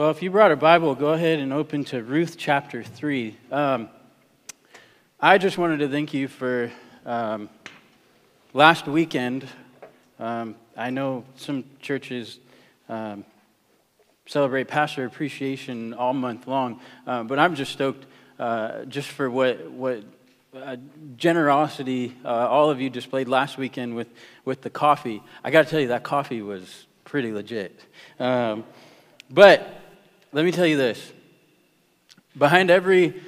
Well, if you brought a Bible, go ahead and open to Ruth chapter 3. Um, I just wanted to thank you for um, last weekend. Um, I know some churches um, celebrate pastor appreciation all month long, uh, but I'm just stoked uh, just for what, what uh, generosity uh, all of you displayed last weekend with, with the coffee. I got to tell you, that coffee was pretty legit. Um, but let me tell you this behind every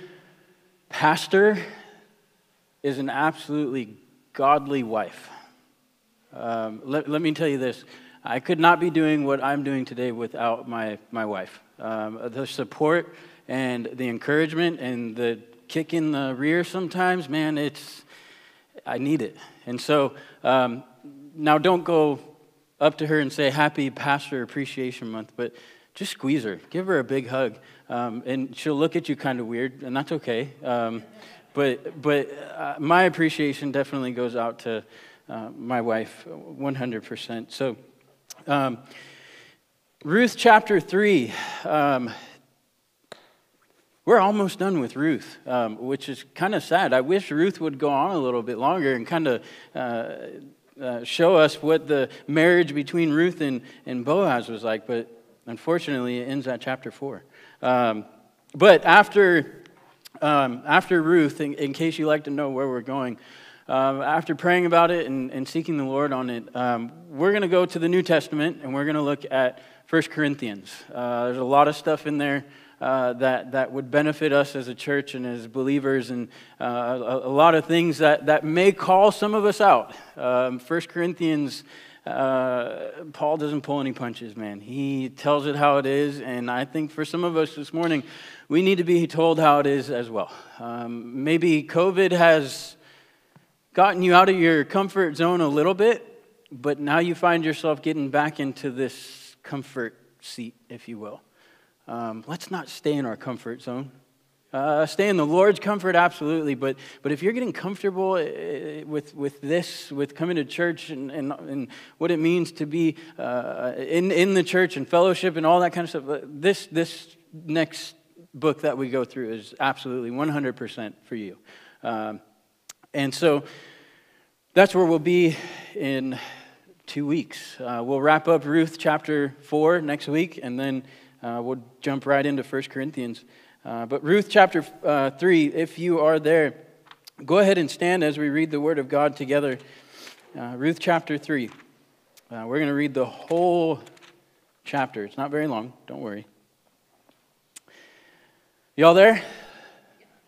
pastor is an absolutely godly wife. Um, let, let, me tell you this I could not be doing what I'm doing today without my, my wife. Um, the support and the encouragement and the kick in the rear sometimes, man, it's, I need it. And so um, now don't go up to her and say, Happy Pastor Appreciation Month, but just squeeze her, give her a big hug. Um, and she'll look at you kind of weird, and that's okay. Um, but but uh, my appreciation definitely goes out to uh, my wife 100%. So, um, Ruth chapter 3. Um, we're almost done with Ruth, um, which is kind of sad. I wish Ruth would go on a little bit longer and kind of uh, uh, show us what the marriage between Ruth and, and Boaz was like, but Unfortunately, it ends at chapter 4. Um, but after, um, after Ruth, in, in, case you like to know where we're going, um, after praying about it and, and, seeking the Lord on it, um, we're going to go to the New Testament and we're going to look at 1 Corinthians. Uh, there's a lot of stuff in there uh, that, that would benefit us as a church and as believers, and uh, a, a, lot of things that, that may call some of us out. Um, 1 Corinthians uh, Paul doesn't pull any punches, man. He tells it how it is, and I think for some of us this morning, we need to be told how it is as well. Um, maybe COVID has gotten you out of your comfort zone a little bit, but now you find yourself getting back into this comfort seat, if you will. Um, let's not stay in our comfort zone. Uh, stay in the Lord's comfort, absolutely. But, but if you're getting comfortable eh, with, with this, with coming to church and, and, and what it means to be uh, in, in the church and fellowship and all that kind of stuff, uh, this, this next book that we go through is absolutely 100% for you. Um, and so that's where we'll be in two weeks. Uh, we'll wrap up Ruth chapter 4 next week, and then uh, we'll jump right into 1 Corinthians. Uh, but Ruth chapter uh, 3, if you are there, go ahead and stand as we read the Word of God together. Uh, Ruth chapter 3. Uh, we're going to read the whole chapter. It's not very long, don't worry. Y'all there?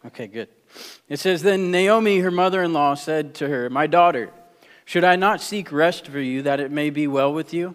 Okay, good. It says Then Naomi, her mother in law, said to her, My daughter, should I not seek rest for you that it may be well with you?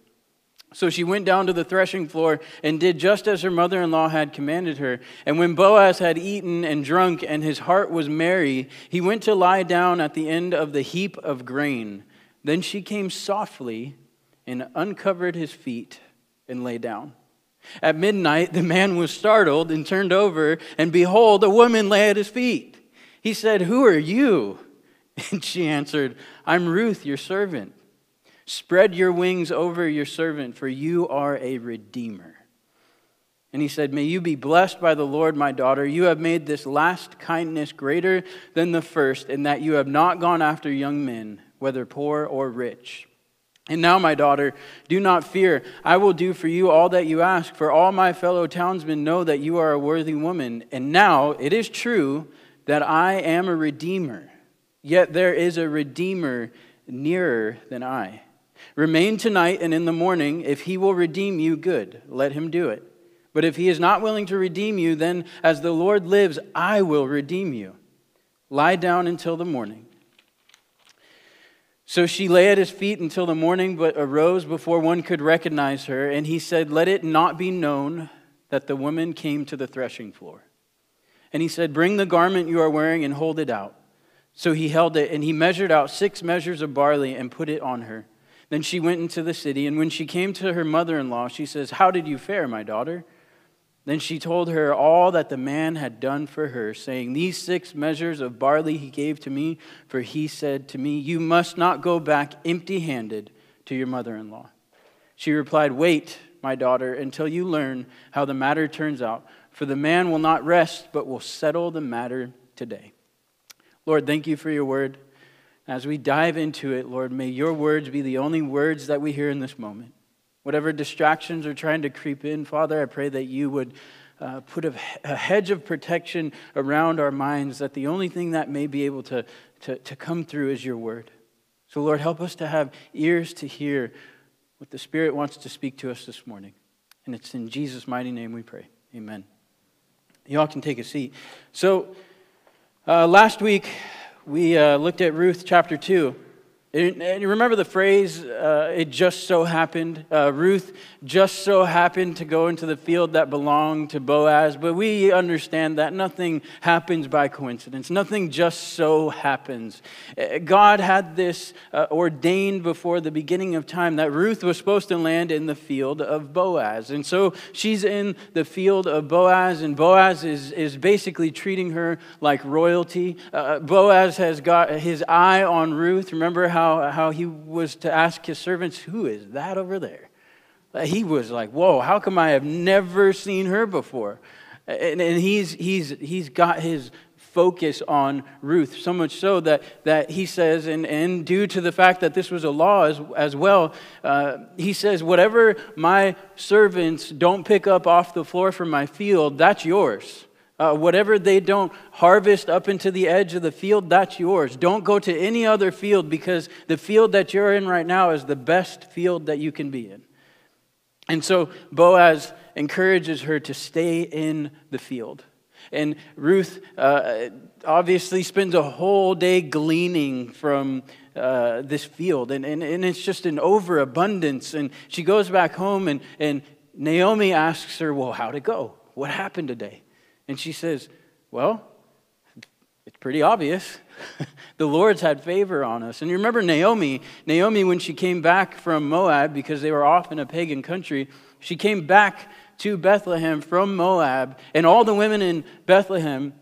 So she went down to the threshing floor and did just as her mother in law had commanded her. And when Boaz had eaten and drunk and his heart was merry, he went to lie down at the end of the heap of grain. Then she came softly and uncovered his feet and lay down. At midnight, the man was startled and turned over, and behold, a woman lay at his feet. He said, Who are you? And she answered, I'm Ruth, your servant. Spread your wings over your servant, for you are a redeemer. And he said, May you be blessed by the Lord, my daughter. You have made this last kindness greater than the first, in that you have not gone after young men, whether poor or rich. And now, my daughter, do not fear. I will do for you all that you ask, for all my fellow townsmen know that you are a worthy woman. And now it is true that I am a redeemer, yet there is a redeemer nearer than I. Remain tonight and in the morning. If he will redeem you, good. Let him do it. But if he is not willing to redeem you, then as the Lord lives, I will redeem you. Lie down until the morning. So she lay at his feet until the morning, but arose before one could recognize her. And he said, Let it not be known that the woman came to the threshing floor. And he said, Bring the garment you are wearing and hold it out. So he held it, and he measured out six measures of barley and put it on her. Then she went into the city, and when she came to her mother in law, she says, How did you fare, my daughter? Then she told her all that the man had done for her, saying, These six measures of barley he gave to me, for he said to me, You must not go back empty handed to your mother in law. She replied, Wait, my daughter, until you learn how the matter turns out, for the man will not rest, but will settle the matter today. Lord, thank you for your word. As we dive into it, Lord, may your words be the only words that we hear in this moment. Whatever distractions are trying to creep in, Father, I pray that you would uh, put a, a, hedge of protection around our minds, that the only thing that may be able to, to, to come through is your word. So, Lord, help us to have ears to hear what the Spirit wants to speak to us this morning. And it's in Jesus' mighty name we pray. Amen. Y'all can take a seat. So, uh, last week we uh, looked at Ruth chapter 2. And you remember the phrase, uh, it just so happened? Uh, Ruth just so happened to go into the field that belonged to Boaz, but we understand that nothing happens by coincidence. Nothing just so happens. Uh, God had this uh, ordained before the beginning of time that Ruth was supposed to land in the field of Boaz. And so she's in the field of Boaz, and Boaz is, is basically treating her like royalty. Uh, Boaz has got his eye on Ruth. Remember how how, how he was to ask his servants, Who is that over there? He was like, Whoa, how come I have never seen her before? And, and he's, he's, he's got his focus on Ruth, so much so that, that he says, and, and due to the fact that this was a law as, as well, uh, he says, Whatever my servants don't pick up off the floor from my field, that's yours. Uh, whatever they don't harvest up into the edge of the field, that's yours. Don't go to any other field because the field that you're in right now is the best field that you can be in. And so Boaz encourages her to stay in the field. And Ruth uh, obviously spends a whole day gleaning from uh, this field. And, and, and it's just an overabundance. And she goes back home, and, and Naomi asks her, Well, how'd it go? What happened today? And she says, Well, it's pretty obvious. the Lord's had favor on us. And you remember Naomi, Naomi, when she came back from Moab, because they were off in a pagan country, she came back to Bethlehem from Moab, and all the women in Bethlehem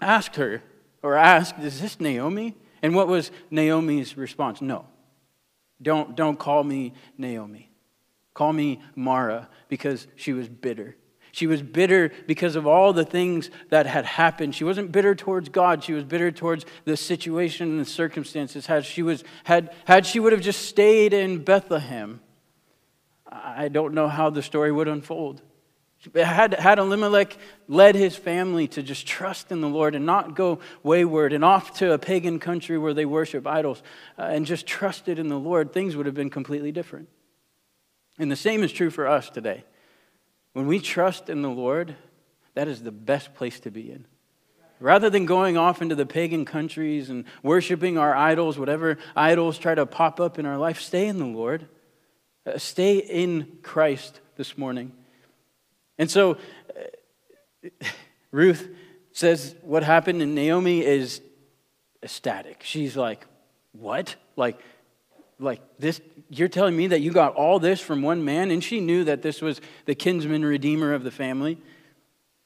asked her, or asked, Is this Naomi? And what was Naomi's response? No. Don't, don't call me Naomi. Call me Mara, because she was bitter. She was bitter because of all the things that had happened. She wasn't bitter towards God. She was bitter towards the situation and the circumstances. Had she, was, had, had she would have just stayed in Bethlehem, I don't know how the story would unfold. Had, had Elimelech led his family to just trust in the Lord and not go wayward and off to a pagan country where they worship idols uh, and just trusted in the Lord, things would have been completely different. And the same is true for us today. When we trust in the Lord, that is the best place to be in. Rather than going off into the pagan countries and worshiping our idols, whatever idols try to pop up in our life, stay in the Lord. Uh, stay in Christ this morning. And so, uh, Ruth says what happened, and Naomi is ecstatic. She's like, What? Like, like this you're telling me that you got all this from one man? And she knew that this was the kinsman redeemer of the family.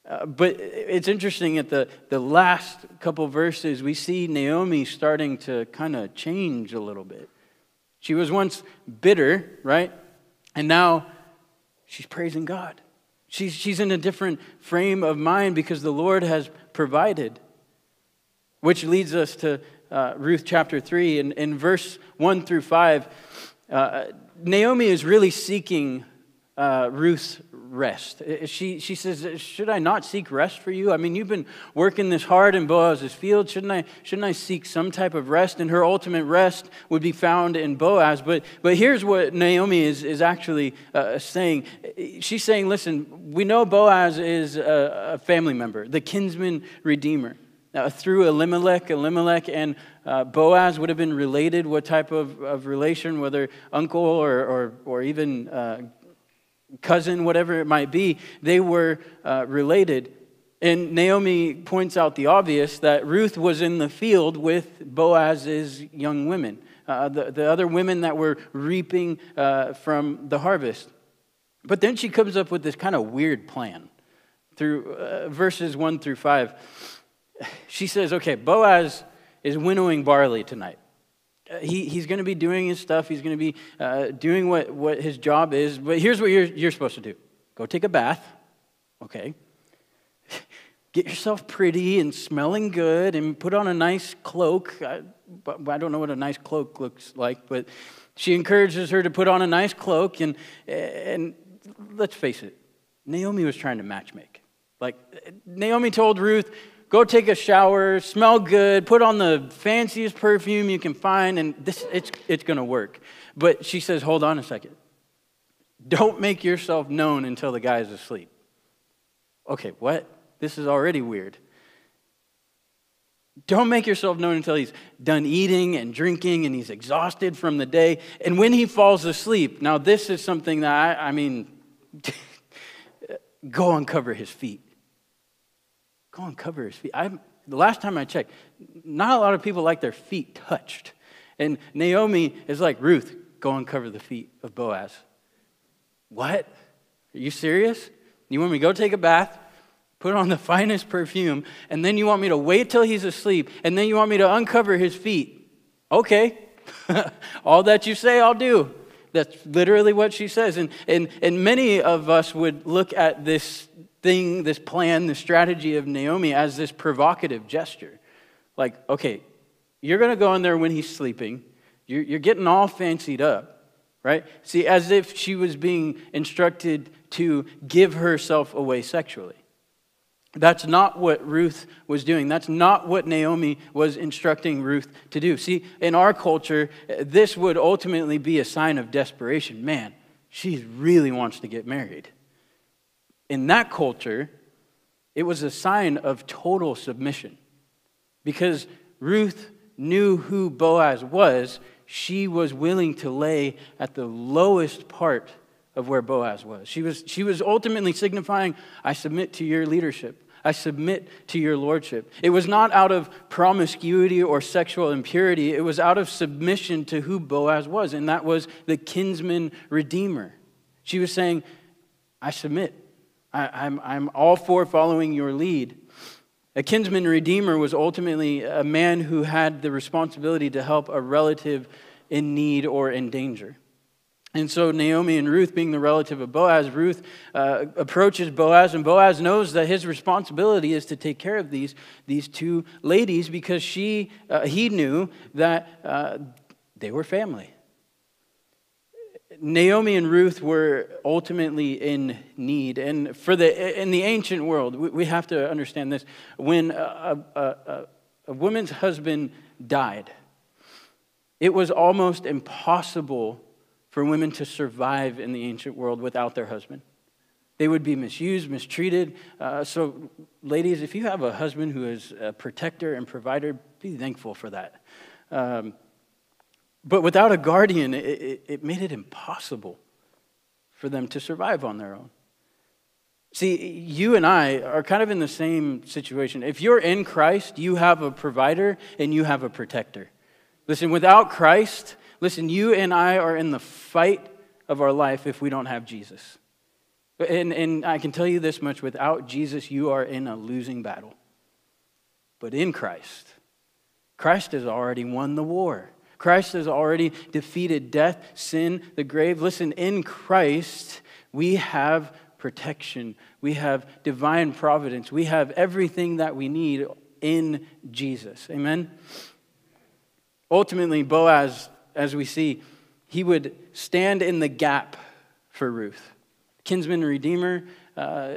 Uh, but it's interesting at the, the last couple verses we see naomi starting to kind of change a little bit. She was once bitter right? And now she's praising god. She's, she's in a different frame of mind because the lord has provided which leads us to uh, Ruth chapter 3. And in verse 1 through 5, uh, Naomi is really seeking uh, Ruth's rest. She, she says, Should I not seek rest for you? I mean, you've been working this hard in Boaz's field. Shouldn't I, shouldn't I seek some type of rest? And her ultimate rest would be found in Boaz. But, but here's what Naomi is, is actually uh, saying She's saying, Listen, we know Boaz is a, a family member, the kinsman redeemer. Now, through Elimelech, Elimelech and uh, Boaz would have been related. What type of, of relation, whether uncle or, or, or even uh, cousin, whatever it might be, they were uh, related. And Naomi points out the obvious that Ruth was in the field with Boaz's young women, uh, the, the other women that were reaping uh, from the harvest. But then she comes up with this kind of weird plan through uh, verses 1 through 5. She says, okay, Boaz is winnowing barley tonight. Uh, he, he's going to be doing his stuff. He's going to be uh, doing what, what his job is. But here's what you're, you're supposed to do go take a bath, okay? Get yourself pretty and smelling good and put on a nice cloak. I, I don't know what a nice cloak looks like, but she encourages her to put on a nice cloak. And, and let's face it, Naomi was trying to matchmake. Like, Naomi told Ruth, go take a shower, smell good, put on the fanciest perfume you can find, and this, it's, it's going to work. But she says, hold on a second. Don't make yourself known until the guy is asleep. Okay, what? This is already weird. Don't make yourself known until he's done eating and drinking and he's exhausted from the day. And when he falls asleep, now this is something that I, I mean, go uncover his feet. Go uncover his feet. I, the last time I checked, not a lot of people like their feet touched. And Naomi is like, Ruth, go uncover the feet of Boaz. What? Are you serious? You want me to go take a bath, put on the finest perfume, and then you want me to wait till he's asleep, and then you want me to uncover his feet? Okay. All that you say, I'll do. That's literally what she says. And, and, and many of us would look at this thing, this plan, this strategy of Naomi as this provocative gesture. Like, okay, you're going to go in there when he's sleeping, you're, you're getting all fancied up, right? See, as if she was being instructed to give herself away sexually. That's not what Ruth was doing. That's not what Naomi was instructing Ruth to do. See, in our culture, this would ultimately be a sign of desperation. Man, she really wants to get married. In that culture, it was a sign of total submission. Because Ruth knew who Boaz was, she was willing to lay at the lowest part of where Boaz was. She was, she was ultimately signifying, I submit to your leadership. I submit to your lordship. It was not out of promiscuity or sexual impurity, it was out of submission to who Boaz was, and that was the kinsman redeemer. She was saying, I submit. I, I'm, I'm all for following your lead. A kinsman redeemer was ultimately a man who had the responsibility to help a relative in need or in danger. And so Naomi and Ruth, being the relative of Boaz, Ruth uh, approaches Boaz, and Boaz knows that his responsibility is to take care of these, these two ladies because she, uh, he knew that uh, they were family. Naomi and Ruth were ultimately in need. And for the, in the ancient world, we, have to understand this. When a, a, a, a woman's husband died, it was almost impossible for women to survive in the ancient world without their husband. They would be misused, mistreated. Uh, so, ladies, if you have a husband who is a protector and provider, be thankful for that. Um, but without a guardian, it, it, it made it impossible for them to survive on their own. See, you and I are kind of in the same situation. If you're in Christ, you have a provider and you have a protector. Listen, without Christ, Listen, you and I are in the fight of our life if we don't have Jesus. And, and I can tell you this much without Jesus, you are in a losing battle. But in Christ, Christ has already won the war. Christ has already defeated death, sin, the grave. Listen, in Christ, we have protection. We have divine providence. We have everything that we need in Jesus. Amen? Ultimately, Boaz as we see, he would stand in the gap for Ruth. Kinsman redeemer, uh,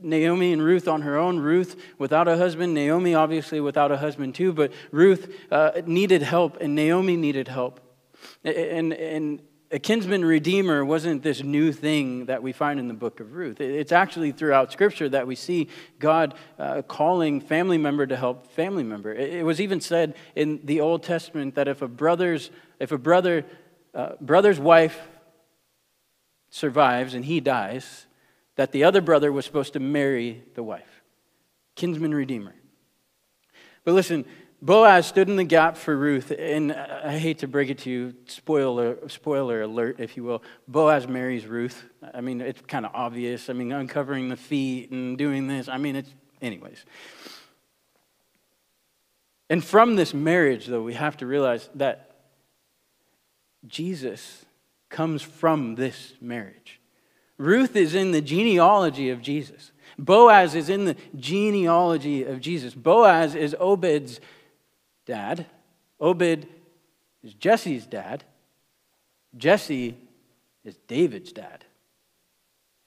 Naomi and Ruth on her own. Ruth without a husband, Naomi obviously without a husband too, but Ruth uh, needed help and Naomi needed help. And, and a kinsman redeemer wasn't this new thing that we find in the book of Ruth. It's actually throughout Scripture that we see God uh, calling family member to help family member. It was even said in the Old Testament that if a brother's if a brother uh, brother's wife survives and he dies, that the other brother was supposed to marry the wife. Kinsman redeemer. But listen, Boaz stood in the gap for Ruth, and I hate to break it to you, spoiler, spoiler alert, if you will. Boaz marries Ruth. I mean, it's kind of obvious. I mean, uncovering the feet and doing this. I mean, it's, anyways. And from this marriage, though, we have to realize that Jesus comes from this marriage. Ruth is in the genealogy of Jesus. Boaz is in the genealogy of Jesus. Boaz is Obed's dad. Obed is Jesse's dad. Jesse is David's dad.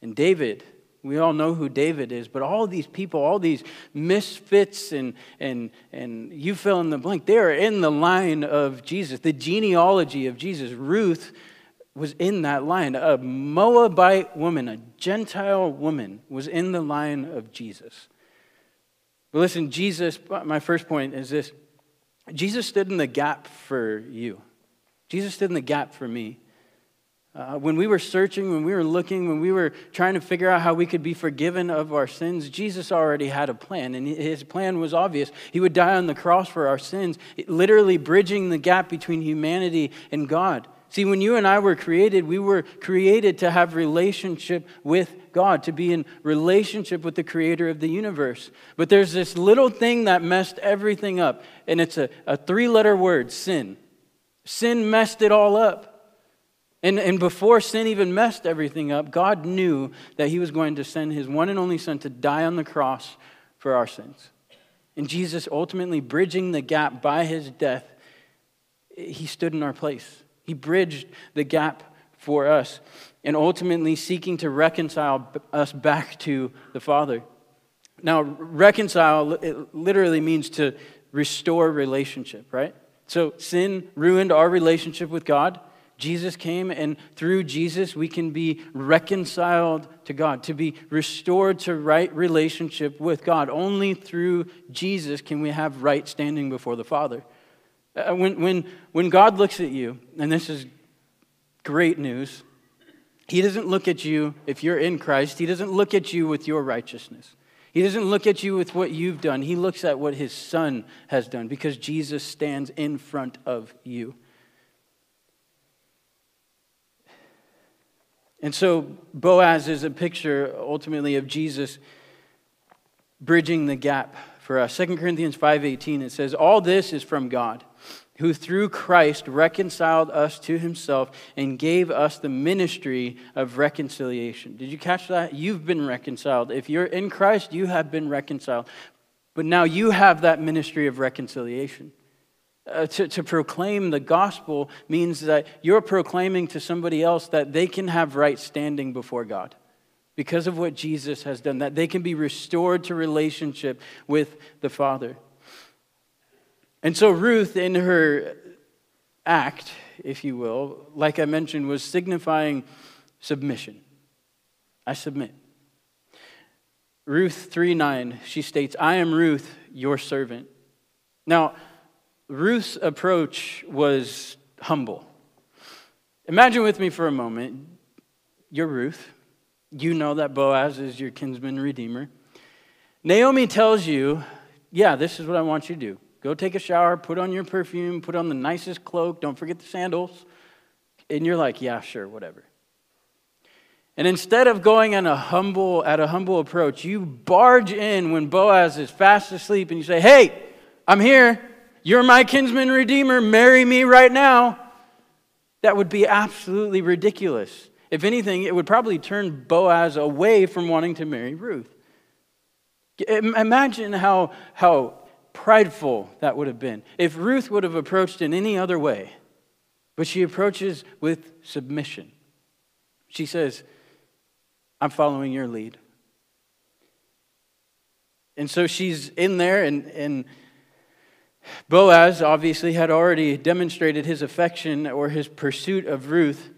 And David, we all know who David is, but all these people, all these misfits, and, and, and you fill in the blank, they are in the line of Jesus, the genealogy of Jesus. Ruth was in that line. A Moabite woman, a Gentile woman, was in the line of Jesus. But listen, Jesus, my first point is this Jesus stood in the gap for you. Jesus stood in the gap for me. Uh, when we were searching, when we were looking, when we were trying to figure out how we could be forgiven of our sins, Jesus already had a plan, and his plan was obvious. He would die on the cross for our sins, literally bridging the gap between humanity and God. See, when you and I were created, we were created to have relationship with God, to be in relationship with the creator of the universe. But there's this little thing that messed everything up, and it's a, a three letter word sin. Sin messed it all up. And, and before sin even messed everything up, God knew that He was going to send His one and only Son to die on the cross for our sins. And Jesus ultimately bridging the gap by His death, He stood in our place. He bridged the gap for us and ultimately seeking to reconcile us back to the Father. Now, reconcile it literally means to restore relationship, right? So sin ruined our relationship with God. Jesus came, and through Jesus, we can be reconciled to God, to be restored to right relationship with God. Only through Jesus can we have right standing before the Father. Uh, when, when, when God looks at you, and this is great news, He doesn't look at you, if you're in Christ, He doesn't look at you with your righteousness. He doesn't look at you with what you've done. He looks at what His Son has done because Jesus stands in front of you. And so Boaz is a picture ultimately of Jesus bridging the gap for us. 2 Corinthians 5:18 it says all this is from God who through Christ reconciled us to himself and gave us the ministry of reconciliation. Did you catch that? You've been reconciled. If you're in Christ, you have been reconciled. But now you have that ministry of reconciliation. Uh, to, to proclaim the gospel means that you're proclaiming to somebody else that they can have right standing before God because of what Jesus has done, that they can be restored to relationship with the Father. And so Ruth, in her act, if you will, like I mentioned, was signifying submission. I submit. Ruth 3 9, she states, I am Ruth, your servant. Now, Ruth's approach was humble. Imagine with me for a moment, you're Ruth. You know that Boaz is your kinsman redeemer. Naomi tells you, Yeah, this is what I want you to do. Go take a shower, put on your perfume, put on the nicest cloak, don't forget the sandals. And you're like, yeah, sure, whatever. And instead of going on a humble, at a humble approach, you barge in when Boaz is fast asleep and you say, Hey, I'm here. You're my kinsman redeemer. Marry me right now. That would be absolutely ridiculous. If anything, it would probably turn Boaz away from wanting to marry Ruth. Imagine how, how prideful that would have been. If Ruth would have approached in any other way, but she approaches with submission. She says, I'm following your lead. And so she's in there, and, and Boaz obviously had already demonstrated his affection or his pursuit of Ruth.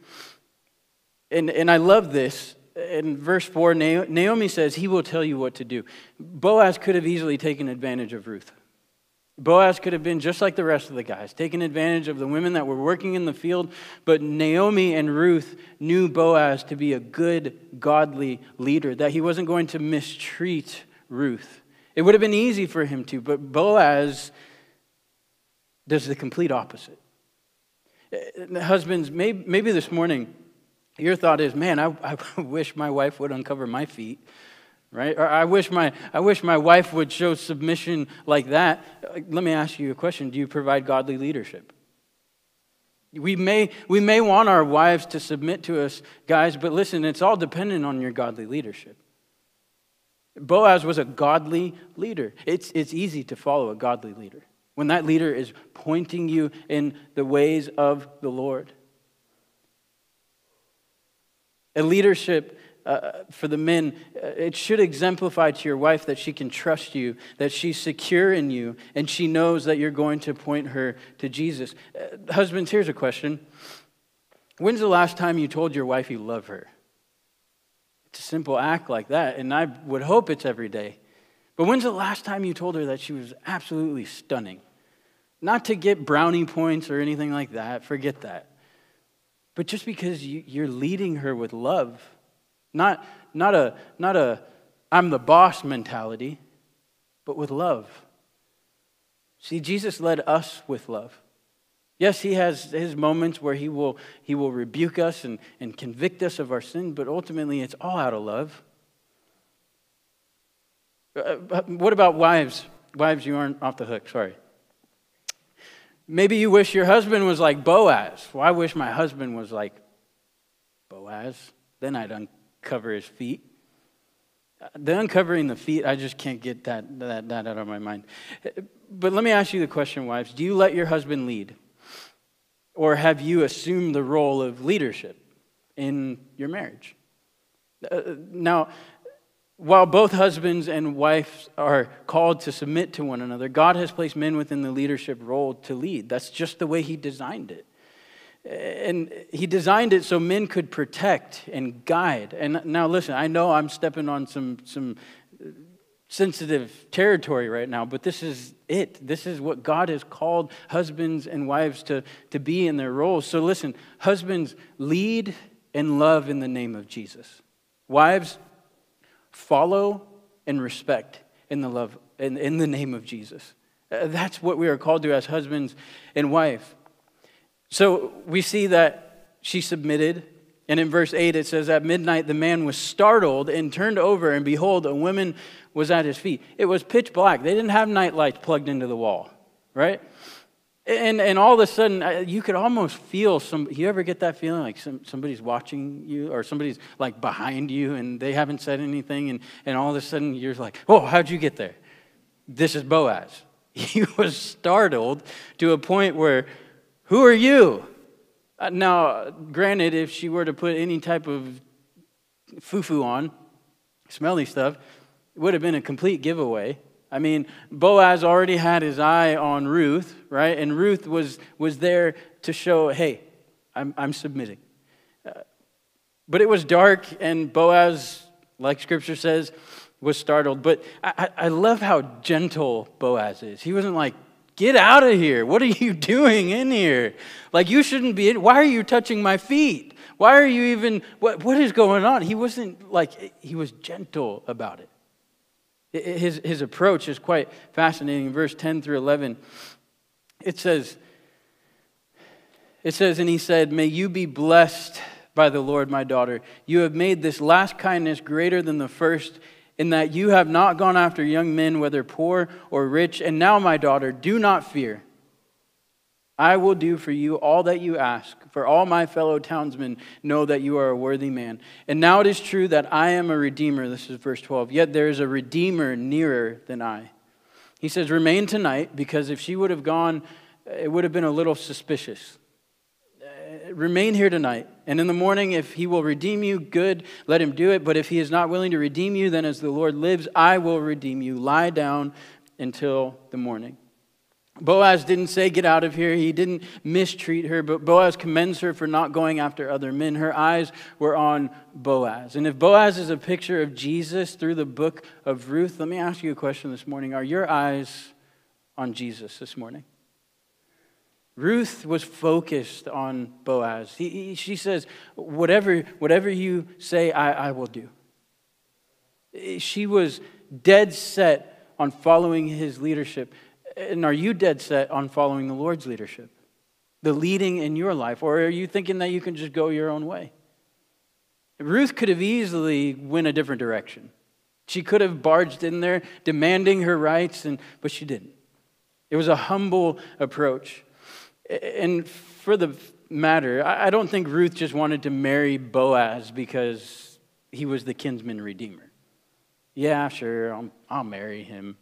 And, and I love this. In verse 4, Naomi says, He will tell you what to do. Boaz could have easily taken advantage of Ruth. Boaz could have been just like the rest of the guys, taking advantage of the women that were working in the field, but Naomi and Ruth knew Boaz to be a good, godly leader, that he wasn't going to mistreat Ruth. It would have been easy for him to, but Boaz does the complete opposite. Uh, husbands, maybe, maybe this morning your thought is, man, I, I wish my wife would uncover my feet right? Or I wish my I wish my wife would show submission like that. Let me ask you a question: Do you provide godly leadership? We may we may want our wives to submit to us, guys, but listen, it's all dependent on your godly leadership. Boaz was a godly leader. It's, it's easy to follow a godly leader when that leader is pointing you in the ways of the Lord. A leadership uh, for the men, uh, it should exemplify to your wife that she can trust you, that she's secure in you, and she knows that you're going to point her to Jesus. Uh, husbands, here's a question When's the last time you told your wife you love her? It's a simple act like that, and I would hope it's every day. But when's the last time you told her that she was absolutely stunning? Not to get brownie points or anything like that, forget that. But just because you, are leading her with love not, not, a, not a I'm the boss mentality, but with love. See, Jesus led us with love. Yes, he has his moments where he will, he will rebuke us and, and convict us of our sin, but ultimately it's all out of love. Uh, what about wives? Wives, you aren't off the hook, sorry. Maybe you wish your husband was like Boaz. Well, I wish my husband was like Boaz. Then I'd un- cover his feet. The uncovering the feet, I just can't get that, that, that out of my mind. But let me ask you the question, wives. Do you let your husband lead? Or have you assumed the role of leadership in your marriage? Uh, now, while both husbands and wives are called to submit to one another, God has placed men within the leadership role to lead. That's just the way He designed it. And he designed it so men could protect and guide. And now, listen, I know I'm stepping on some, some sensitive territory right now, but this is it. This is what God has called husbands and wives to, to be in their roles. So, listen, husbands, lead and love in the name of Jesus. Wives, follow and respect in the love in, in the name of Jesus. Uh, that's what we are called to as husbands and wife. So we see that she submitted. And in verse 8, it says, At midnight, the man was startled and turned over, and behold, a woman was at his feet. It was pitch black. They didn't have night lights plugged into the wall, right? And, and all of a sudden, you could almost feel some. You ever get that feeling like some, somebody's watching you or somebody's like behind you and they haven't said anything, and, and all of a sudden you're like, oh, how'd you get there? This is Boaz. He was startled to a point where who are you? Uh, now, granted, if she were to put any type of foo foo on, smelly stuff, it would have been a complete giveaway. I mean, Boaz already had his eye on Ruth, right? And Ruth was, was there to show, hey, I'm, I'm submitting. Uh, but it was dark, and Boaz, like scripture says, was startled. But I, I love how gentle Boaz is. He wasn't like, Get out of here. What are you doing in here? Like, you shouldn't be. In, why are you touching my feet? Why are you even. What, what is going on? He wasn't like, he was gentle about it. His, his approach is quite fascinating. Verse 10 through 11, it says, it says, and he said, May you be blessed by the Lord, my daughter. You have made this last kindness greater than the first in that you have not gone after young men, whether poor or rich. And now, my daughter, do not fear. I will do for you all that you ask, for all my fellow townsmen know that you are a worthy man. And now it is true that I am a redeemer. This is verse 12. Yet there is a redeemer nearer than I. He says, Remain tonight, because if she would have gone, it would have been a little suspicious uh, remain here tonight. And in the morning, if he will redeem you, good, let him do it. But if he is not willing to redeem you, then as the Lord lives, I will redeem you. Lie down until the morning. Boaz didn't say, Get out of here. He didn't mistreat her, but Boaz commends her for not going after other men. Her eyes were on Boaz. And if Boaz is a picture of Jesus through the book of Ruth, let me ask you a question this morning. Are your eyes on Jesus this morning. Ruth was focused on Boaz. He, he, she says, whatever, whatever you say, I, I will do. She was dead set on following his leadership. And are you dead set on following the Lord's leadership? The leading in your life? Or are you thinking that you can just go your own way? Ruth could have easily went a different direction. She could have barged in there demanding her rights, and, but she didn't. It was a humble approach. And for the matter, I don't think Ruth just wanted to marry Boaz because he was the kinsman redeemer. Yeah, sure, I'll, I'll marry him.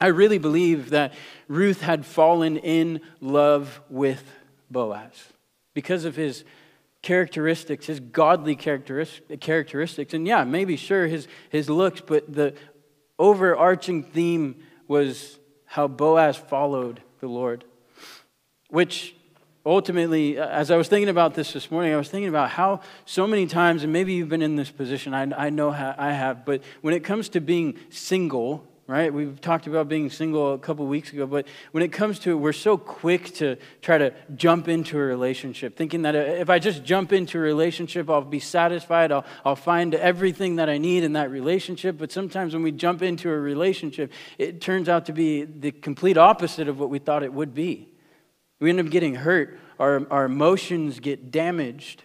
I really believe that Ruth had fallen in love with Boaz because of his characteristics, his godly characteristics. And yeah, maybe sure his, his looks, but the overarching theme was how Boaz followed the Lord. Which ultimately, uh, as I was thinking about this this morning, I was thinking about how so many times, and maybe you've been in this position, I, I know I have, but when it comes to being single, right? We've talked about being single a couple weeks ago, but when it comes to it, we're so quick to try to jump into a relationship, thinking that uh, if I just jump into a relationship, I'll be satisfied, I'll, I'll find everything that I need in that relationship. But sometimes when we jump into a relationship, it turns out to be the complete opposite of what we thought it would be. We end up getting hurt, our, our emotions get damaged.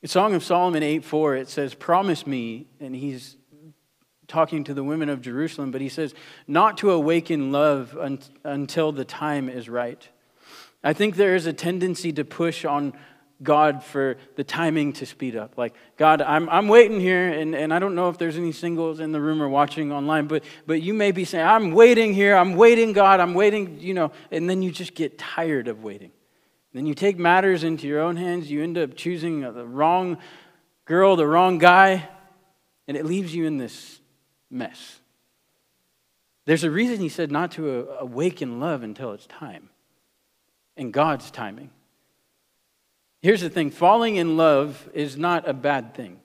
In Song of Solomon 8 4, it says, Promise me, and he's talking to the women of Jerusalem, but he says, not to awaken love un- until the time is right. I think there is a tendency to push on God for the timing to speed up. Like, God, I'm, I'm waiting here, and, and I don't know if there's any singles in the room or watching online, but, but you may be saying, I'm waiting here, I'm waiting, God, I'm waiting, you know, and then you just get tired of waiting. Then you take matters into your own hands, you end up choosing the wrong girl, the wrong guy, and it leaves you in this mess. There's a reason he said not to awaken love until it's time, in God's timing. Here's the thing falling in love is not a bad thing.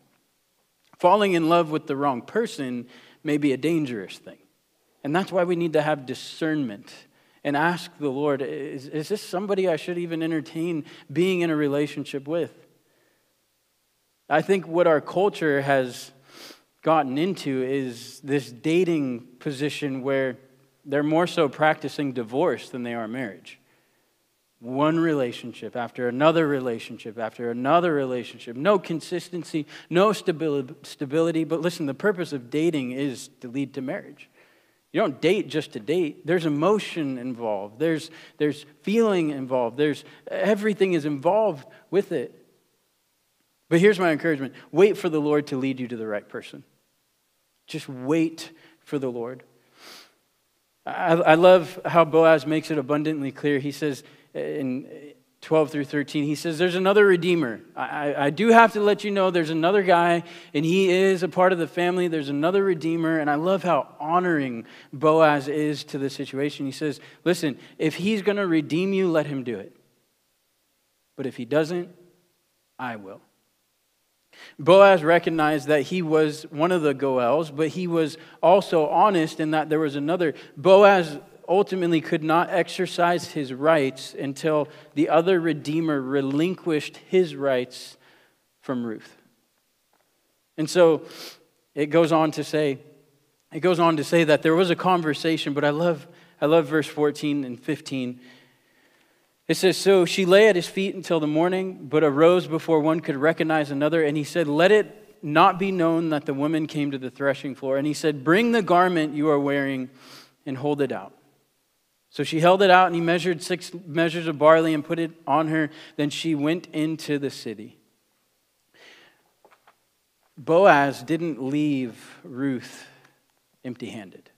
Falling in love with the wrong person may be a dangerous thing. And that's why we need to have discernment and ask the Lord is, is this somebody I should even entertain being in a relationship with? I think what our culture has gotten into is this dating position where they're more so practicing divorce than they are marriage. One relationship after another relationship after another relationship. No consistency, no stability. But listen, the purpose of dating is to lead to marriage. You don't date just to date. There's emotion involved. There's, there's feeling involved. There's everything is involved with it. But here's my encouragement wait for the Lord to lead you to the right person. Just wait for the Lord. I, I love how Boaz makes it abundantly clear. He says in 12 through 13, he says, There's another Redeemer. I, I, do have to let you know there's another guy, and he is a part of the family. There's another Redeemer. And I love how honoring Boaz is to the situation. He says, Listen, if he's going to redeem you, let him do it. But if he doesn't, I will. Boaz recognized that he was one of the Goels, but he was also honest in that there was another. Boaz ultimately could not exercise his rights until the other Redeemer relinquished his rights from Ruth. And so it goes on to say, it goes on to say that there was a conversation, but I love, I love verse 14 and 15. It says, So she lay at his feet until the morning, but arose before one could recognize another. And he said, Let it not be known that the woman came to the threshing floor. And he said, Bring the garment you are wearing and hold it out. So she held it out, and he measured six measures of barley and put it on her. Then she went into the city. Boaz didn't leave Ruth empty handed.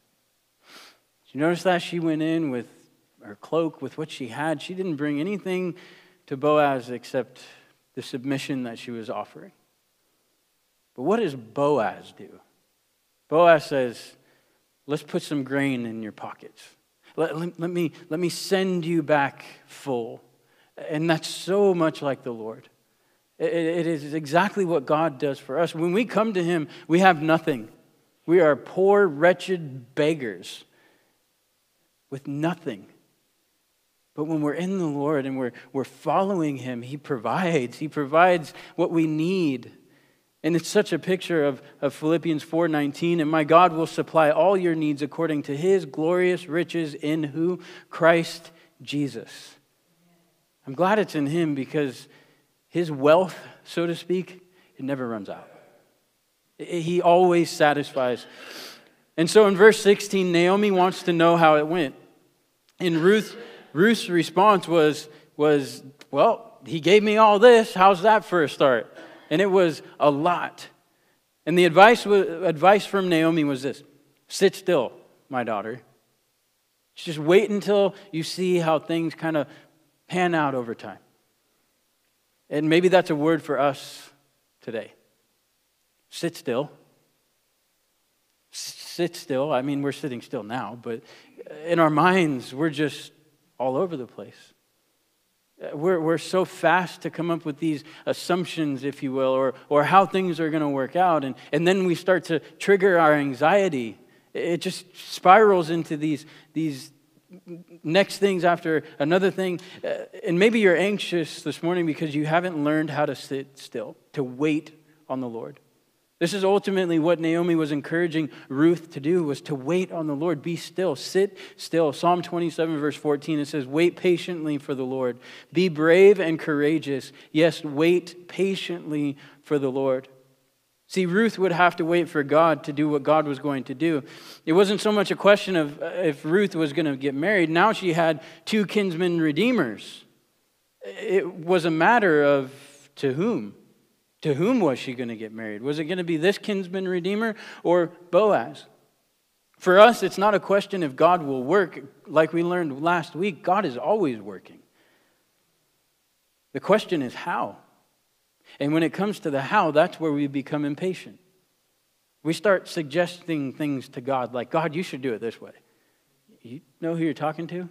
You notice that? She went in with her cloak, with what she had. She didn't bring anything to Boaz except the submission that she was offering. But what does Boaz do? Boaz says, Let's put some grain in your pockets. Let, let, let, me, let me send you back full. And that's so much like the Lord. It, it is exactly what God does for us. When we come to Him, we have nothing. We are poor, wretched beggars. with nothing. But when we're in the Lord and we're, we're following Him, He provides. He provides what we need. And it's such a picture of, of Philippians 4:19, and my God will supply all your needs according to his glorious riches in who? Christ Jesus. I'm glad it's in him because his wealth, so to speak, it never runs out. He always satisfies. And so in verse 16, Naomi wants to know how it went. And Ruth, Ruth's response was, was, Well, he gave me all this. How's that for a start? And it was a lot. And the advice, advice from Naomi was this sit still, my daughter. Just wait until you see how things kind of pan out over time. And maybe that's a word for us today. Sit still. Sit still. I mean, we're sitting still now, but in our minds, we're just all over the place. We're, we're so fast to come up with these assumptions, if you will, or, or how things are going to work out. And, and then we start to trigger our anxiety. It just spirals into these, these next things after another thing. Uh, and maybe you're anxious this morning because you haven't learned how to sit still, to wait on the Lord. This is ultimately what Naomi was encouraging Ruth to do was to wait on the Lord. Be still, sit still. Psalm 27 verse 14 it says, "Wait patiently for the Lord. Be brave and courageous. Yes, wait patiently for the Lord." See, Ruth would have to wait for God to do what God was going to do. It wasn't so much a question of uh, if Ruth was going to get married. Now she had two kinsman redeemers. It was a matter of to whom? To whom was she going to get married? Was it going to be this kinsman redeemer or Boaz? For us, it's not a question if God will work. Like we learned last week, God is always working. The question is how. And when it comes to the how, that's where we become impatient. We start suggesting things to God like, God, you should do it this way. You know who you're talking to?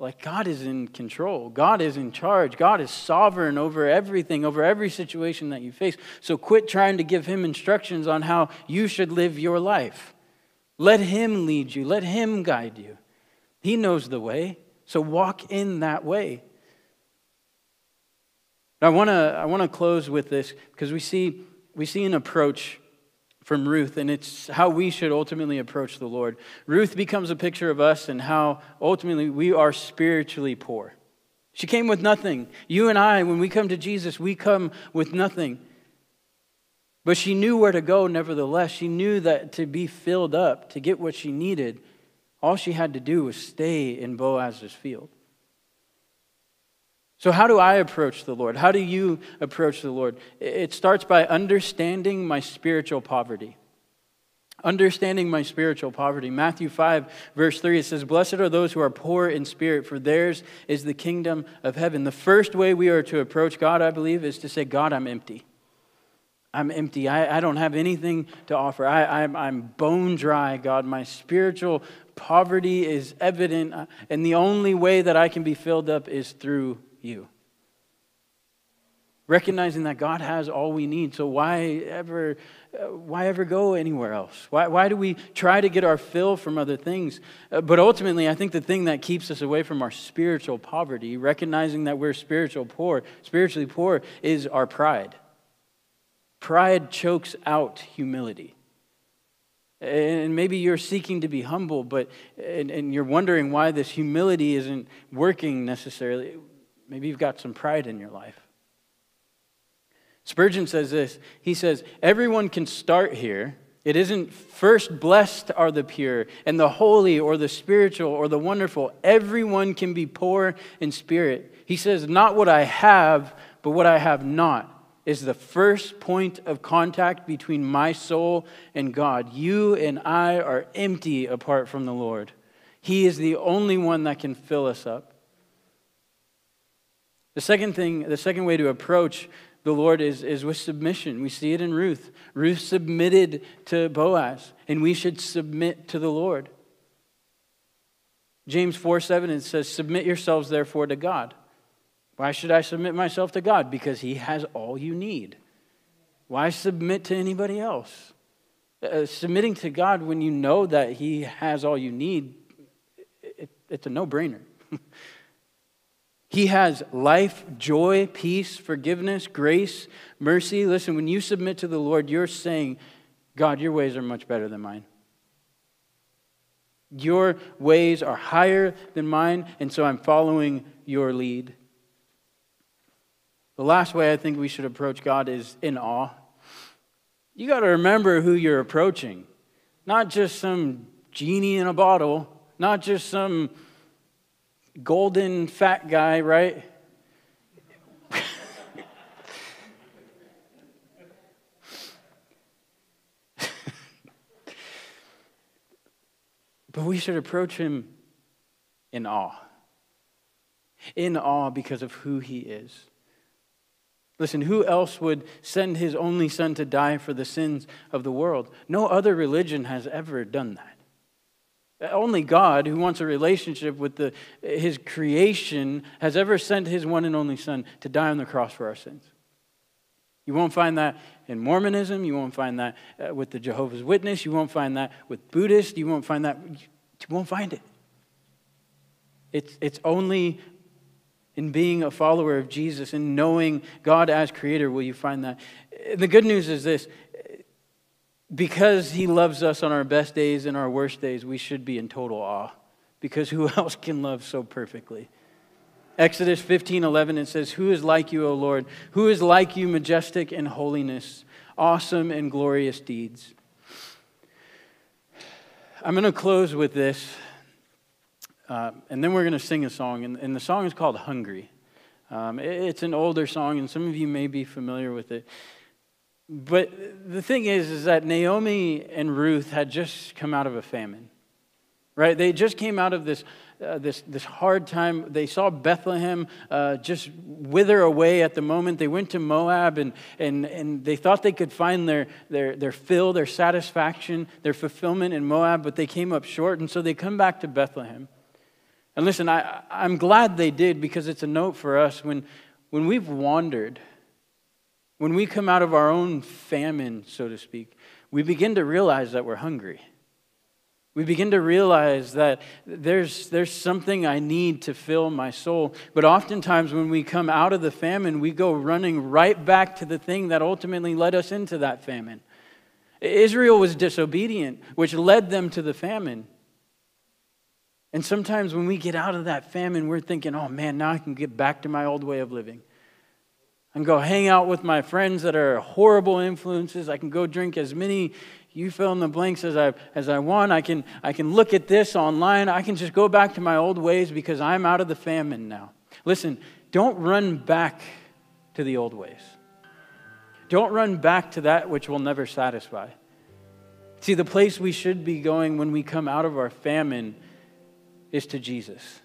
Like God is in control. God is in charge. God is sovereign over everything, over every situation that you face. So quit trying to give him instructions on how you should live your life. Let him lead you, let him guide you. He knows the way. So walk in that way. I want to I want to close with this because we see we see an approach from Ruth, and it's how we should ultimately approach the Lord. Ruth becomes a picture of us and how ultimately we are spiritually poor. She came with nothing. You and I, when we come to Jesus, we come with nothing. But she knew where to go, nevertheless. She knew that to be filled up, to get what she needed, all she had to do was stay in Boaz's field. So, how do I approach the Lord? How do you approach the Lord? It starts by understanding my spiritual poverty. Understanding my spiritual poverty. Matthew 5, verse 3, it says, Blessed are those who are poor in spirit, for theirs is the kingdom of heaven. The first way we are to approach God, I believe, is to say, God, I'm empty. I'm empty. I, I don't have anything to offer. I, I'm, I'm bone dry, God. My spiritual poverty is evident, and the only way that I can be filled up is through you. Recognizing that God has all we need, so why ever, uh, why ever go anywhere else? Why, why do we try to get our fill from other things? Uh, but ultimately, I think the thing that keeps us away from our spiritual poverty, recognizing that we're spiritual poor, spiritually poor, is our pride. Pride chokes out humility. And maybe you're seeking to be humble, but and, and, you're wondering why this humility isn't working necessarily. Maybe you've got some pride in your life. Spurgeon says this He says, Everyone can start here. It isn't first blessed are the pure and the holy or the spiritual or the wonderful. Everyone can be poor in spirit. He says, Not what I have, but what I have not is the first point of contact between my soul and God. You and I are empty apart from the Lord. He is the only one that can fill us up. The second thing, the second way to approach the Lord is, is with submission. We see it in Ruth. Ruth submitted to Boaz, and we should submit to the Lord. James 4 7, it says, Submit yourselves therefore to God. Why should I submit myself to God? Because He has all you need. Why submit to anybody else? Uh, submitting to God when you know that He has all you need it's a no brainer. he has life, joy, peace, forgiveness, grace, mercy. Listen, when you submit to the Lord, you're saying, God, your ways are much better than mine. Your ways are higher than mine, and so I'm following your lead. The last way I think we should approach God is in awe. You got to remember who you're approaching, not just some genie in a bottle, not just some golden fat guy, right? but we should approach him in awe. In awe because of who he is. Listen, who else would send his only son to die for the sins of the world? No other religion has ever done that. Only God, who wants a relationship with the, his creation, has ever sent his one and only son to die on the cross for our sins. You won't find that in Mormonism. You won't find that uh, with the Jehovah's Witness. You won't find that with Buddhists. You won't find that. You won't find it. It's, it's only in being a follower of Jesus and knowing God as creator will you find that. The good news is this because he loves us on our best days and our worst days, we should be in total awe. Because who else can love so perfectly? Exodus 15 11, it says, Who is like you, O Lord? Who is like you, majestic in holiness, awesome in glorious deeds? I'm going to close with this. Uh, and then we're going to sing a song, and, and, the song is called Hungry. Um, it, it's an older song, and some of you may be familiar with it. But the thing is, is that Naomi and Ruth had just come out of a famine, right? They just came out of this, uh, this, this hard time. They saw Bethlehem uh, just wither away at the moment. They went to Moab, and, and, and they thought they could find their, their, their fill, their satisfaction, their fulfillment in Moab, but they came up short, and so they come back to Bethlehem. And listen, I, I'm glad they did because it's a note for us when, when we've wandered, when we come out of our own famine, so to speak, we begin to realize that we're hungry. We begin to realize that there's, there's something I need to fill my soul. But oftentimes, when we come out of the famine, we go running right back to the thing that ultimately led us into that famine. Israel was disobedient, which led them to the famine. And sometimes when we get out of that famine, we're thinking, oh man, now I can get back to my old way of living. I can go hang out with my friends that are horrible influences. I can go drink as many you fill in the blanks as I, as I want. I can, I can look at this online. I can just go back to my old ways because I'm out of the famine now. Listen, don't run back to the old ways. Don't run back to that which will never satisfy. See, the place we should be going when we come out of our famine is to Jesus.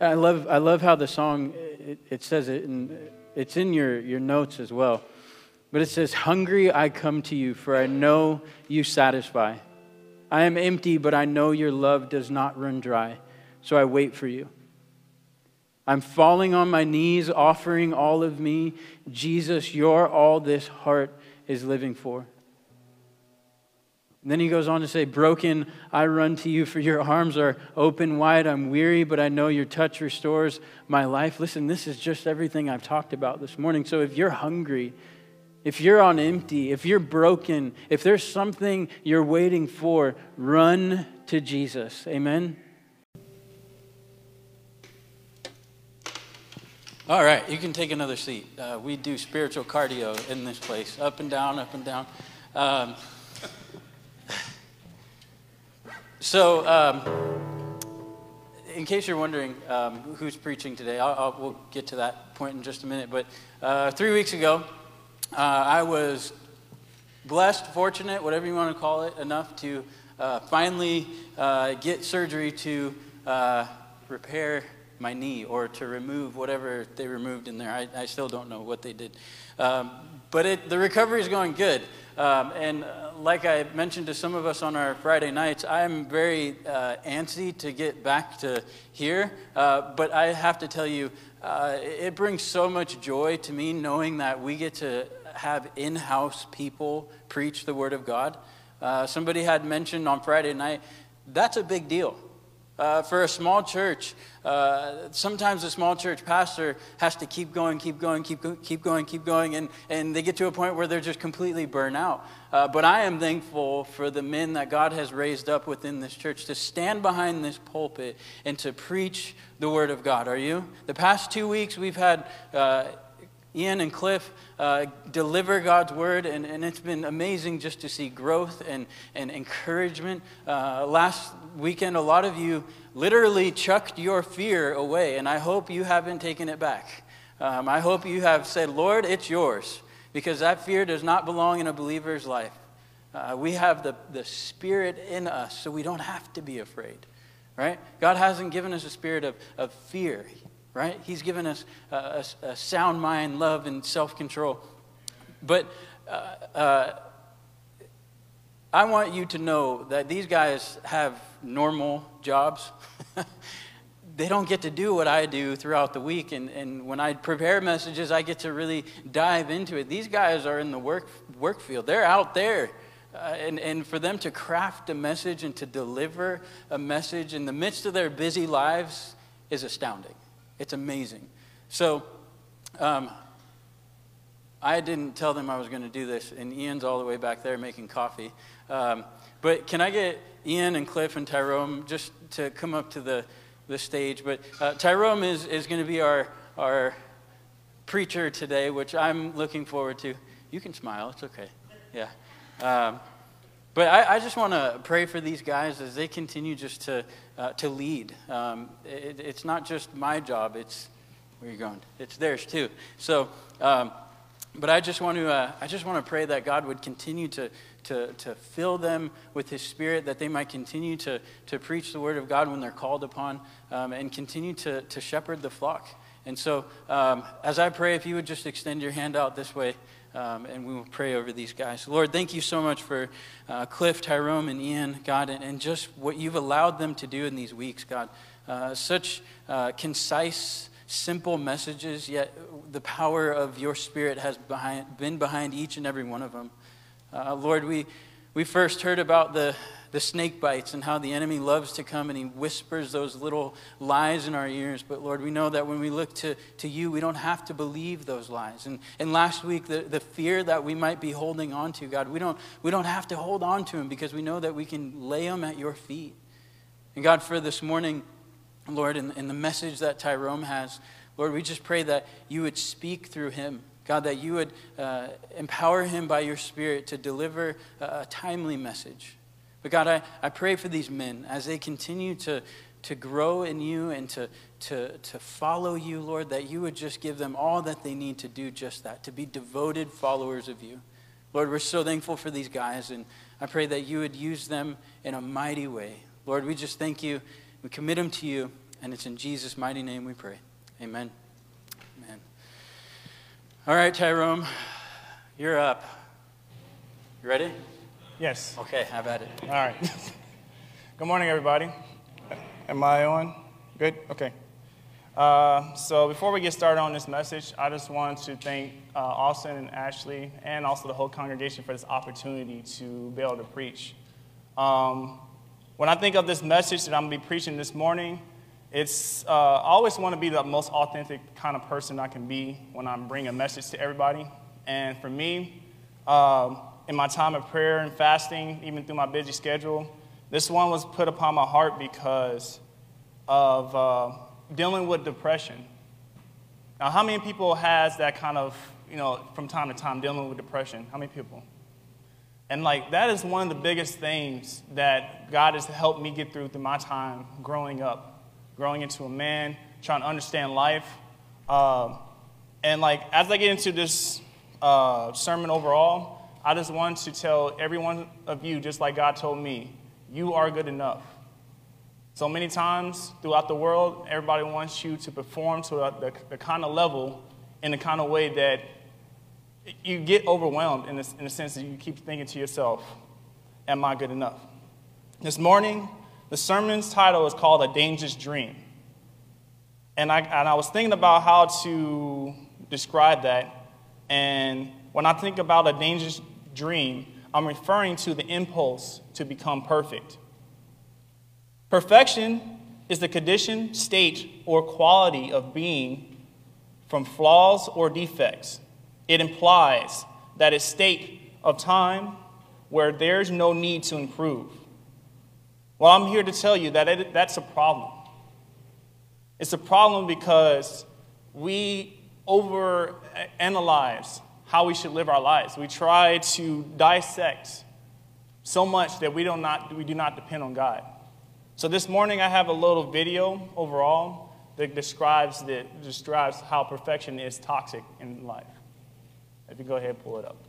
I love, I love how the song, it, it says it, and it's in your, your notes as well. But it says, Hungry I come to you, for I know you satisfy. I am empty, but I know your love does not run dry, so I wait for you. I'm falling on my knees, offering all of me. Jesus, you're all this heart is living for. And then he goes on to say, Broken, I run to you, for your arms are open wide. I'm weary, but I know your touch restores my life. Listen, this is just everything I've talked about this morning. So if you're hungry, if you're on empty, if you're broken, if there's something you're waiting for, run to Jesus. Amen. All right, you can take another seat. Uh, we do spiritual cardio in this place up and down, up and down. Um, so, um, in case you're wondering um, who's preaching today, I'll, I'll, we'll get to that point in just a minute. But uh, three weeks ago, uh, I was blessed, fortunate, whatever you want to call it, enough to uh, finally uh, get surgery to uh, repair my knee or to remove whatever they removed in there. I, I still don't know what they did. Um, but it, the recovery is going good. Um, and uh, like I mentioned to some of us on our Friday nights, I'm very uh, antsy to get back to here. Uh, but I have to tell you, uh, it brings so much joy to me knowing that we get to have in house people preach the Word of God. Uh, somebody had mentioned on Friday night, that's a big deal. Uh, for a small church, uh, sometimes a small church pastor has to keep going, keep going, keep, keep going, keep going, and, and they get to a point where they're just completely burnt out. Uh, but I am thankful for the men that God has raised up within this church to stand behind this pulpit and to preach the Word of God. Are you? The past two weeks, we've had uh, Ian and Cliff uh, deliver God's word, and, and it's been amazing just to see growth and, and encouragement. Uh, last weekend, a lot of you literally chucked your fear away, and I hope you haven't taken it back. Um, I hope you have said, Lord, it's yours, because that fear does not belong in a believer's life. Uh, we have the, the Spirit in us, so we don't have to be afraid, right? God hasn't given us a spirit of, of fear right? He's given us a, a, a sound mind, love, and self control. But uh, uh, I want you to know that these guys have normal jobs. they don't get to do what I do throughout the week. And, and when I prepare messages, I get to really dive into it. These guys are in the work, work field, they're out there. Uh, and, and for them to craft a message and to deliver a message in the midst of their busy lives is astounding. It's amazing. So, um, I didn't tell them I was going to do this, and Ian's all the way back there making coffee. Um, but can I get Ian and Cliff and Tyrone just to come up to the, the stage? But uh, Tyrone is, is going to be our, our preacher today, which I'm looking forward to. You can smile, it's okay. Yeah. Um, but I, I just want to pray for these guys as they continue just to, uh, to lead. Um, it, it's not just my job, it's where are you going? It's theirs too. So, um, but I just want to, uh, I just want to pray that God would continue to, to, to fill them with His Spirit, that they might continue to, to preach the Word of God when they're called upon, um, and continue to, to shepherd the flock. And so, um, as I pray, if you would just extend your hand out this way. Um, and we will pray over these guys. Lord, thank you so much for uh, Cliff, Tyrone, and Ian, God, and, and, just what you've allowed them to do in these weeks, God. Uh, such uh, concise, simple messages, yet the power of your Spirit has behind, been behind each and every one of them. Uh, Lord, we, we first heard about the, the snake bites and how the enemy loves to come and he whispers those little lies in our ears. But Lord, we know that when we look to, to you, we don't have to believe those lies. And, and last week, the, the fear that we might be holding on to, God, we don't, we don't have to hold on to them because we know that we can lay them at your feet. And God, for this morning, Lord, in, in the message that Tyrone has, Lord, we just pray that you would speak through him. God, that you would uh, empower him by your Spirit to deliver a, a timely message. But God, I, I pray for these men as they continue to, to grow in you and to, to, to follow you, Lord, that you would just give them all that they need to do just that, to be devoted followers of you. Lord, we're so thankful for these guys, and I pray that you would use them in a mighty way. Lord, we just thank you. We commit them to you, and it's in Jesus' mighty name we pray. Amen. Amen. All right, Tyrone, you're up. You ready? Yes. Okay, have at it. All right. Good morning, everybody. Am I on? Good? Okay. Uh, so before we get started on this message, I just want to thank uh, Austin and Ashley and also the whole congregation for this opportunity to be able to preach. Um, when I think of this message that I'm going to be preaching this morning, it's uh, I always want to be the most authentic kind of person I can be when I'm bringing a message to everybody. And for me, um, in my time of prayer and fasting, even through my busy schedule. This one was put upon my heart because of uh, dealing with depression. Now, how many people has that kind of, you know, from time to time dealing with depression? How many people? And like that is one of the biggest things that God has helped me get through through my time growing up, growing into a man, trying to understand life. Uh, and like as I get into this uh, sermon overall, I just want to tell every one of you, just like God told me, you are good enough. So many times throughout the world, everybody wants you to perform to the, the kind of level in the kind of way that you get overwhelmed in the, in the sense that you keep thinking to yourself, Am I good enough? This morning, the sermon's title is called A Dangerous Dream. And I, and I was thinking about how to describe that. And when I think about a dangerous dream, I'm referring to the impulse to become perfect. Perfection is the condition, state, or quality of being from flaws or defects. It implies that a state of time where there's no need to improve. Well, I'm here to tell you that it, that's a problem. It's a problem because we overanalyze how we should live our lives. We try to dissect so much that we, do not, we do not depend on God. So this morning I have a little video overall that describes, that describes how perfection is toxic in life. If you go ahead pull it up.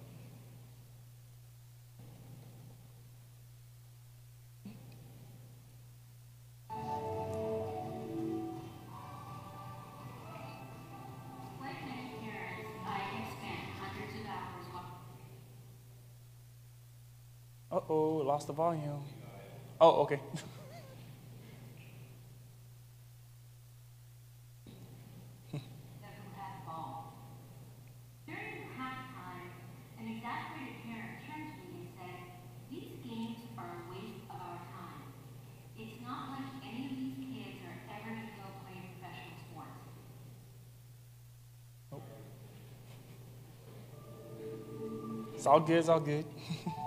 Uh oh, lost the volume. Oh, okay. It's all good, it's all good.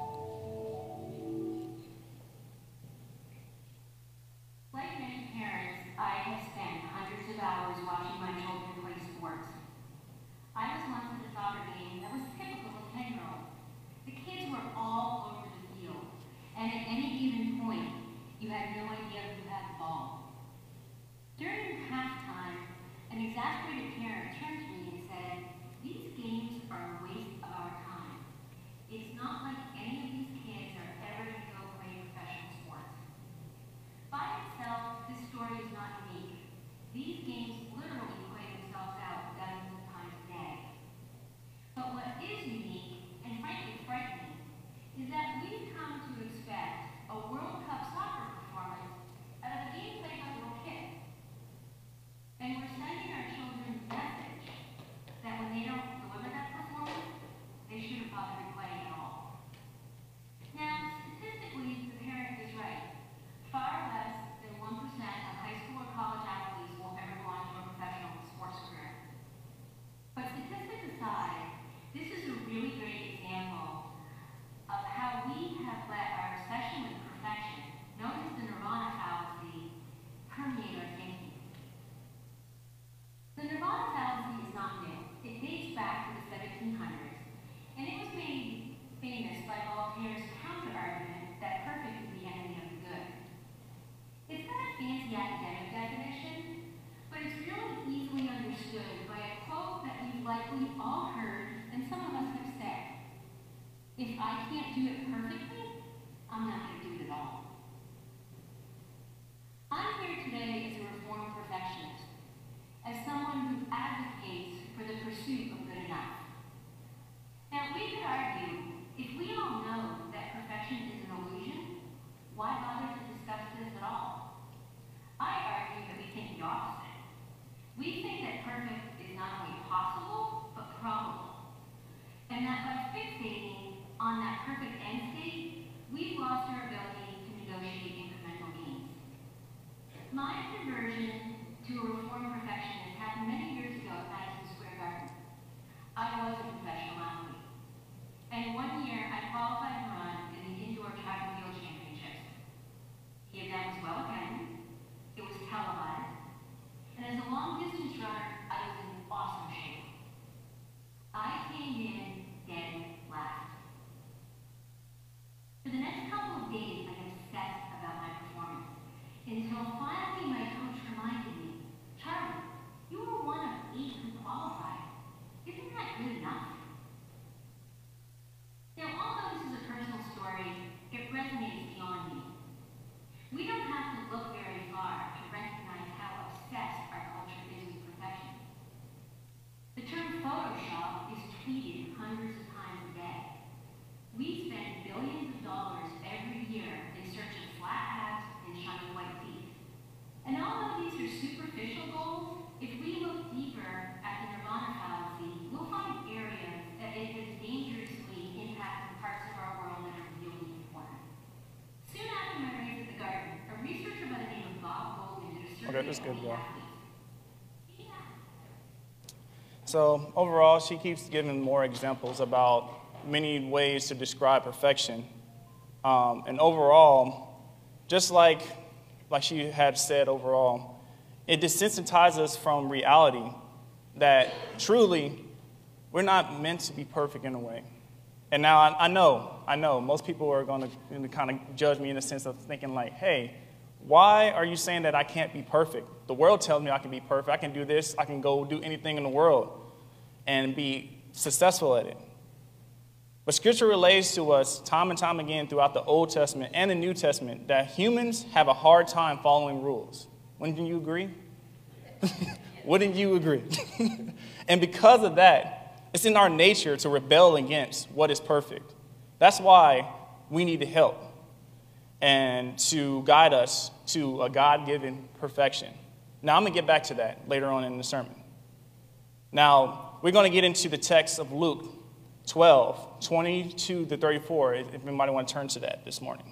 It's good go. So, overall, she keeps giving more examples about many ways to describe perfection. Um, and overall, just like, like she had said overall, it desensitizes us from reality that truly we're not meant to be perfect in a way. And now I, I know, I know, most people are going to kind of judge me in the sense of thinking, like, hey, why are you saying that I can't be perfect? The world tells me I can be perfect. I can do this. I can go do anything in the world and be successful at it. But Scripture relays to us time and time again throughout the Old Testament and the New Testament that humans have a hard time following rules. Wouldn't you agree? Wouldn't you agree? and because of that, it's in our nature to rebel against what is perfect. That's why we need to help and to guide us to a God given perfection. Now, I'm going to get back to that later on in the sermon. Now, we're going to get into the text of Luke 12, 22 to 34, if anybody want to turn to that this morning.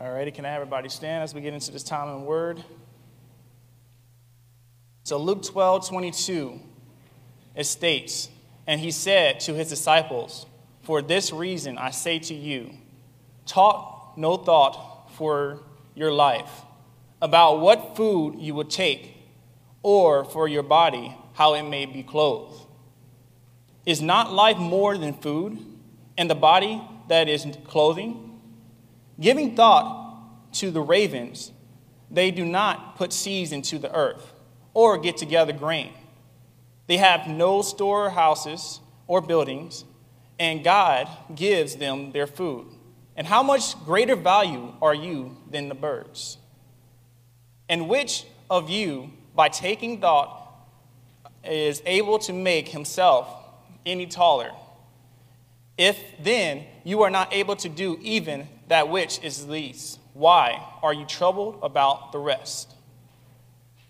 All righty, can I have everybody stand as we get into this time and word? So, Luke 12, 22, it states, And he said to his disciples, For this reason I say to you, talk no thought for your life about what food you will take, or for your body, how it may be clothed. Is not life more than food, and the body that is clothing? Giving thought to the ravens, they do not put seeds into the earth or get together grain. They have no storehouses or buildings, and God gives them their food. And how much greater value are you than the birds? And which of you, by taking thought, is able to make himself any taller? If then you are not able to do even that which is least. Why are you troubled about the rest?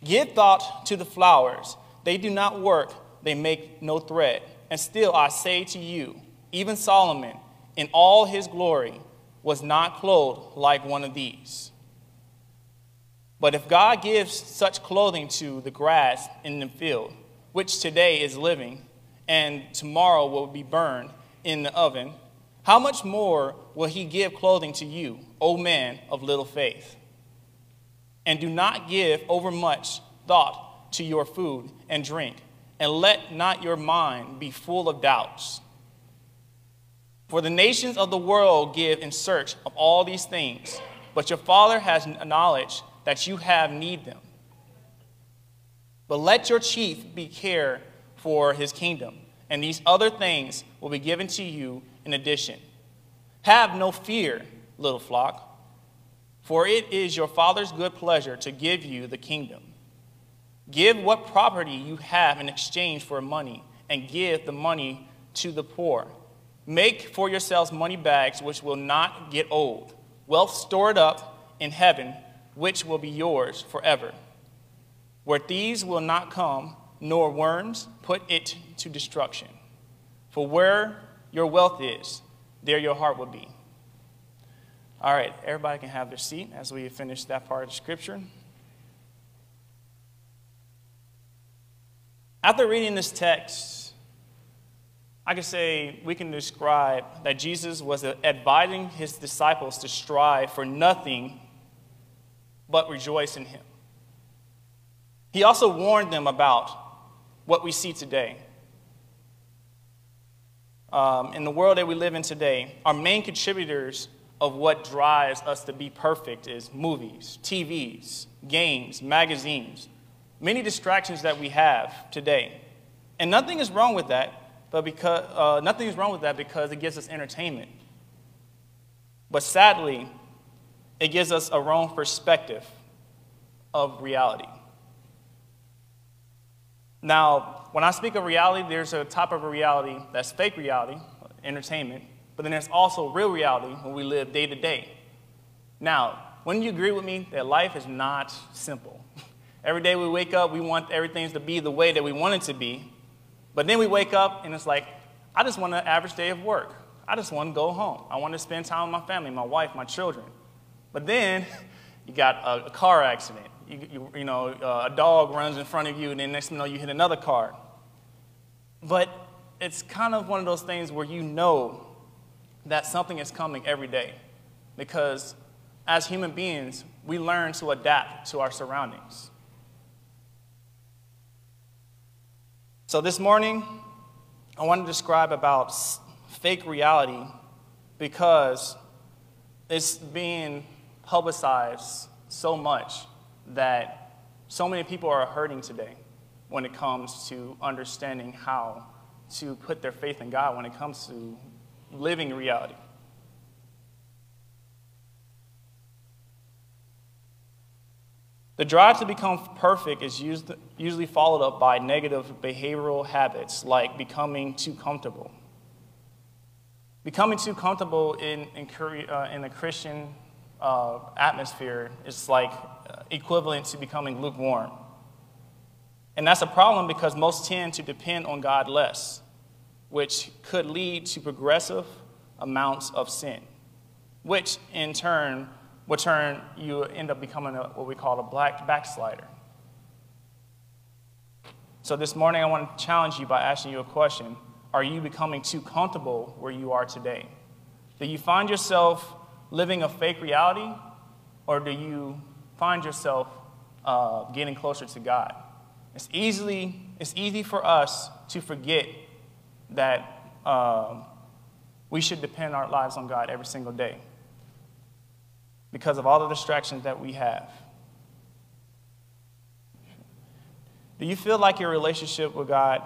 Give thought to the flowers. They do not work, they make no thread. And still I say to you, even Solomon, in all his glory, was not clothed like one of these. But if God gives such clothing to the grass in the field, which today is living and tomorrow will be burned in the oven, how much more will he give clothing to you, O man of little faith? And do not give overmuch thought to your food and drink, and let not your mind be full of doubts. For the nations of the world give in search of all these things, but your Father has knowledge that you have need them. But let your chief be care for his kingdom, and these other things will be given to you in addition. Have no fear, little flock, for it is your Father's good pleasure to give you the kingdom. Give what property you have in exchange for money, and give the money to the poor. Make for yourselves money bags which will not get old, wealth stored up in heaven, which will be yours forever. Where thieves will not come, nor worms put it to destruction. For where your wealth is, there your heart will be. All right, everybody can have their seat as we finish that part of scripture. After reading this text, I can say we can describe that Jesus was advising his disciples to strive for nothing but rejoice in him. He also warned them about what we see today um, in the world that we live in today, our main contributors of what drives us to be perfect is movies, TVs, games, magazines, many distractions that we have today. And nothing is wrong with that, but because uh, nothing is wrong with that because it gives us entertainment. But sadly, it gives us a wrong perspective of reality. Now, when I speak of reality, there's a type of reality that's fake reality, entertainment, but then there's also real reality when we live day to day. Now, wouldn't you agree with me that life is not simple? Every day we wake up, we want everything to be the way that we want it to be. But then we wake up and it's like, I just want an average day of work. I just want to go home. I want to spend time with my family, my wife, my children. But then you got a, a car accident. You, you, you know, uh, a dog runs in front of you, and then next thing you know, you hit another car. But it's kind of one of those things where you know that something is coming every day. Because as human beings, we learn to adapt to our surroundings. So this morning, I want to describe about fake reality because it's being publicized so much that so many people are hurting today when it comes to understanding how to put their faith in God when it comes to living reality. The drive to become perfect is usually followed up by negative behavioral habits like becoming too comfortable. Becoming too comfortable in, in, uh, in the Christian uh, atmosphere is like Uh, equivalent to becoming lukewarm. And that's a problem because most tend to depend on God less, which could lead to progressive amounts of sin, which in turn would turn you end up becoming a, what we call a black backslider. So this morning I want to challenge you by asking you a question. Are you becoming too comfortable where you are today? Do you find yourself living a fake reality, or do you find yourself uh, getting closer to God? It's, easily, it's easy for us to forget that um, we should depend our lives on God every single day because of all the distractions that we have. Do you feel like your relationship with God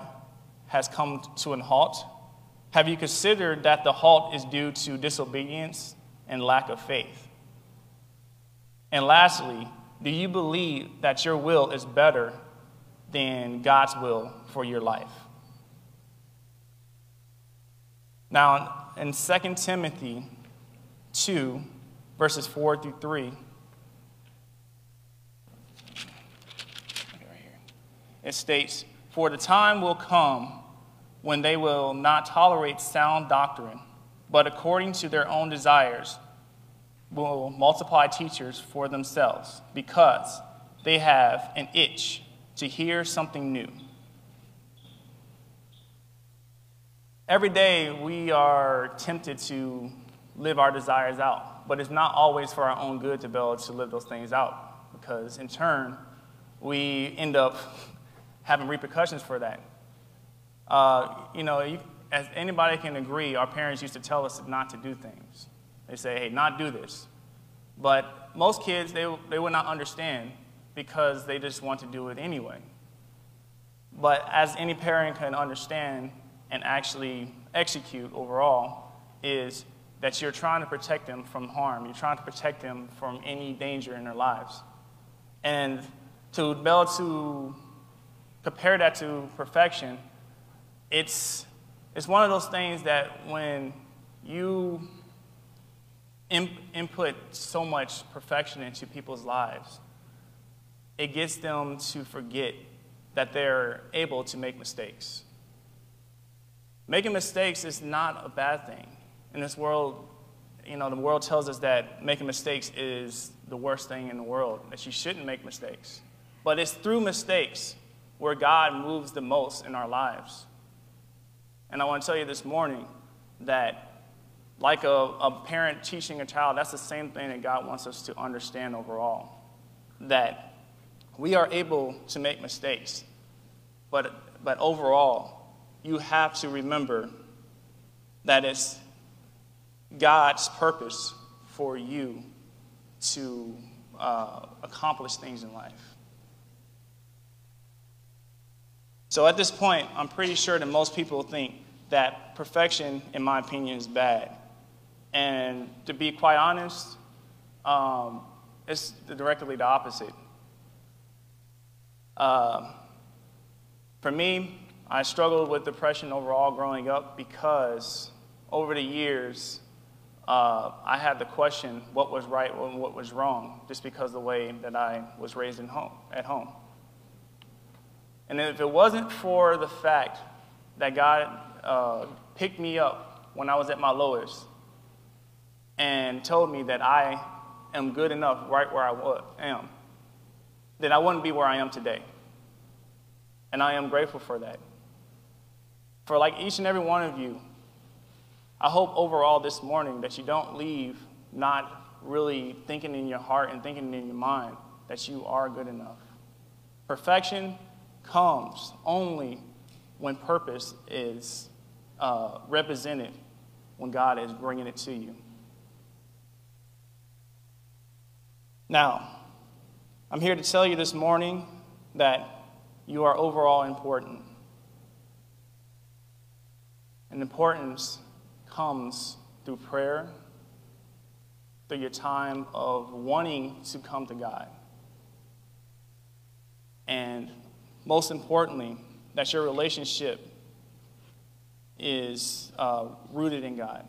has come to an halt? Have you considered that the halt is due to disobedience and lack of faith? And lastly, do you believe that your will is better than God's will for your life? Now, in 2 Timothy 2, verses 4 through 3, it states, For the time will come when they will not tolerate sound doctrine, but according to their own desires will multiply teachers for themselves, because they have an itch to hear something new. Every day we are tempted to live our desires out, but it's not always for our own good to be able to live those things out, because in turn, we end up having repercussions for that. Uh, you know, you, as anybody can agree, our parents used to tell us not to do things. They say, hey, not do this. But most kids, they, they would not understand because they just want to do it anyway. But as any parent can understand and actually execute overall, is that you're trying to protect them from harm. You're trying to protect them from any danger in their lives. And to be able to compare that to perfection, it's, it's one of those things that when you input so much perfection into people's lives, it gets them to forget that they're able to make mistakes. Making mistakes is not a bad thing. In this world, you know, the world tells us that making mistakes is the worst thing in the world, that you shouldn't make mistakes. But it's through mistakes where God moves the most in our lives. And I want to tell you this morning that like a, a parent teaching a child, that's the same thing that God wants us to understand overall. That we are able to make mistakes, but, but overall, you have to remember that it's God's purpose for you to uh, accomplish things in life. So at this point, I'm pretty sure that most people think that perfection, in my opinion, is bad. And to be quite honest, um, it's directly the opposite. Uh, for me, I struggled with depression overall growing up because over the years, uh, I had to question what was right and what was wrong just because the way that I was raised in home, at home. And if it wasn't for the fact that God uh, picked me up when I was at my lowest and told me that I am good enough right where I am, then I wouldn't be where I am today. And I am grateful for that. For like each and every one of you, I hope overall this morning that you don't leave not really thinking in your heart and thinking in your mind that you are good enough. Perfection comes only when purpose is uh, represented, when God is bringing it to you. Now, I'm here to tell you this morning that you are overall important. And importance comes through prayer, through your time of wanting to come to God. And most importantly, that your relationship is uh, rooted in God.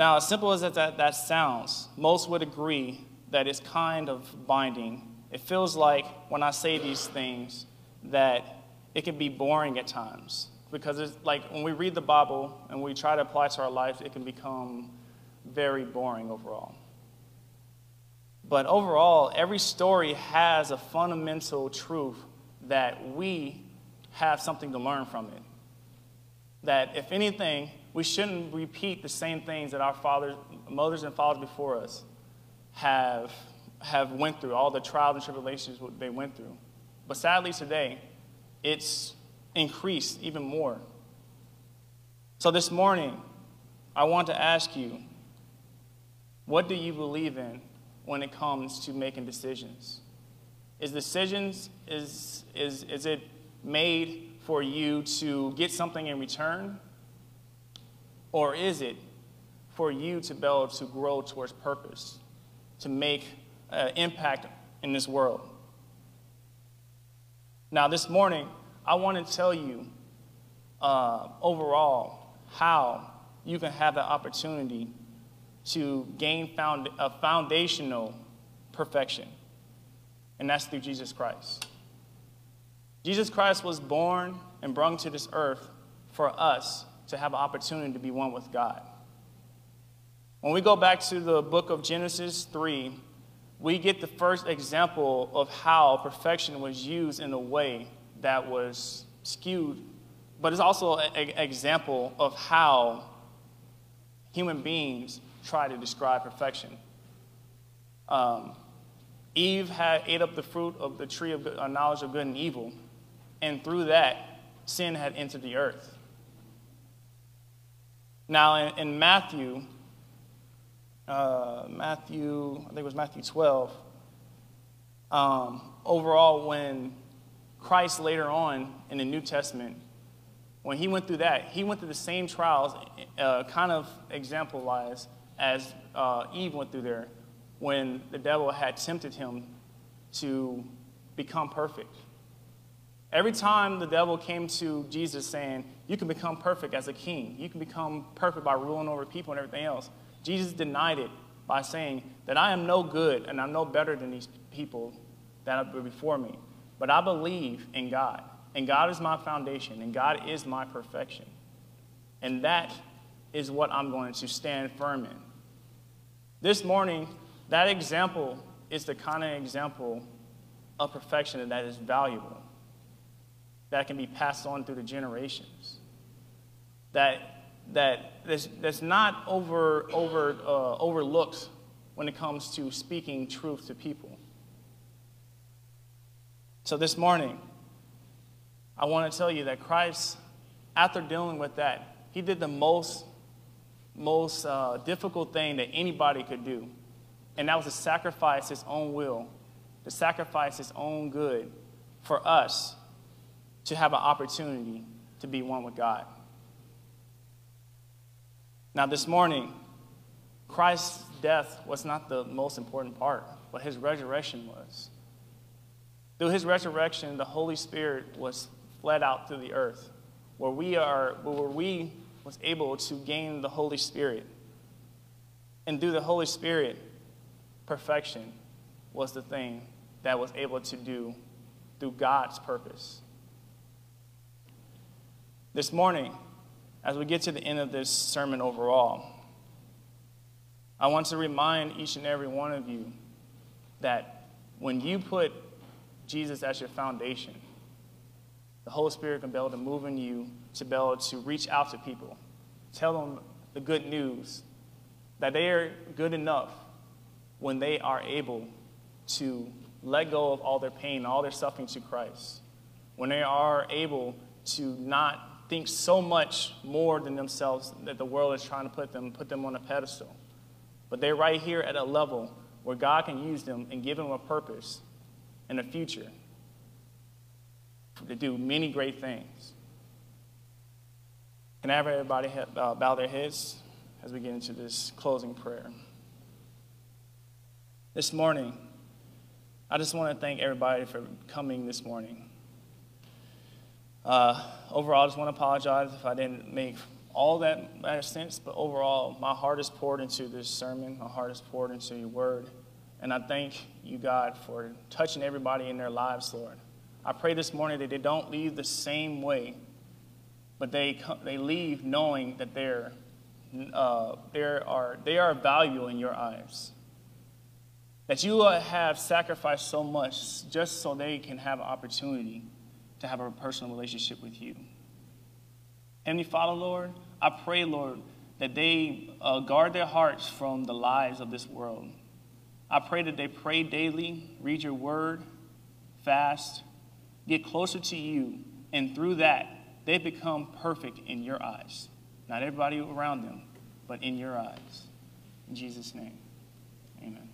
Now, as simple as that, that, sounds, most would agree that it's kind of binding. It feels like when I say these things that it can be boring at times because it's like when we read the Bible and we try to apply it to our life, it can become very boring overall. But overall, every story has a fundamental truth that we have something to learn from it. That if anything, we shouldn't repeat the same things that our fathers, mothers and fathers before us have, have went through, all the trials and tribulations they went through. But sadly today, it's increased even more. So this morning, I want to ask you, what do you believe in when it comes to making decisions? Is decisions, is, is, is it made for you to get something in return? Or is it for you to be able to grow towards purpose, to make an uh, impact in this world? Now, this morning, I want to tell you uh, overall how you can have the opportunity to gain found, a foundational perfection, and that's through Jesus Christ. Jesus Christ was born and brought to this earth for us to have an opportunity to be one with God. When we go back to the book of Genesis 3, we get the first example of how perfection was used in a way that was skewed, but it's also an example of how human beings try to describe perfection. Um, Eve had ate up the fruit of the tree of uh, knowledge of good and evil, and through that, sin had entered the earth. Now, in, in Matthew, uh, Matthew, I think it was Matthew 12, um, overall, when Christ later on in the New Testament, when he went through that, he went through the same trials, uh, kind of example wise, as uh, Eve went through there when the devil had tempted him to become perfect. Every time the devil came to Jesus saying, You can become perfect as a king, you can become perfect by ruling over people and everything else, Jesus denied it by saying that I am no good and I'm no better than these people that are before me. But I believe in God, and God is my foundation, and God is my perfection. And that is what I'm going to stand firm in. This morning, that example is the kind of example of perfection that is valuable, that can be passed on through the generations, that, that that's, that's not over, over, uh, overlooked when it comes to speaking truth to people. So this morning, I want to tell you that Christ, after dealing with that, he did the most most uh, difficult thing that anybody could do, and that was to sacrifice his own will, to sacrifice his own good for us to have an opportunity to be one with God. Now, this morning, Christ's death was not the most important part, but his resurrection was. Through his resurrection, the Holy Spirit was fled out through the earth, where we are, where we was able to gain the Holy Spirit. And through the Holy Spirit, perfection was the thing that was able to do through God's purpose. This morning, as we get to the end of this sermon overall, I want to remind each and every one of you that when you put Jesus as your foundation, the Holy Spirit can be able to move in you to be able to reach out to people, tell them the good news, that they are good enough when they are able to let go of all their pain, all their suffering to Christ, when they are able to not think so much more than themselves that the world is trying to put them, put them on a pedestal. But they're right here at a level where God can use them and give them a purpose and a future to do many great things. Can I have everybody uh, bow their heads as we get into this closing prayer? This morning, I just want to thank everybody for coming this morning. Uh, overall, I just want to apologize if I didn't make all that matter sense, but overall, my heart is poured into this sermon. My heart is poured into your word. And I thank you, God, for touching everybody in their lives, Lord. I pray this morning that they don't leave the same way, but they, they leave knowing that they're, uh, they're are, they are valuable in your eyes. That you have sacrificed so much just so they can have opportunity to have a personal relationship with you. Heavenly Father, Lord, I pray, Lord, that they uh, guard their hearts from the lies of this world. I pray that they pray daily, read your word, fast, get closer to you, and through that, they become perfect in your eyes. Not everybody around them, but in your eyes. In Jesus' name, amen.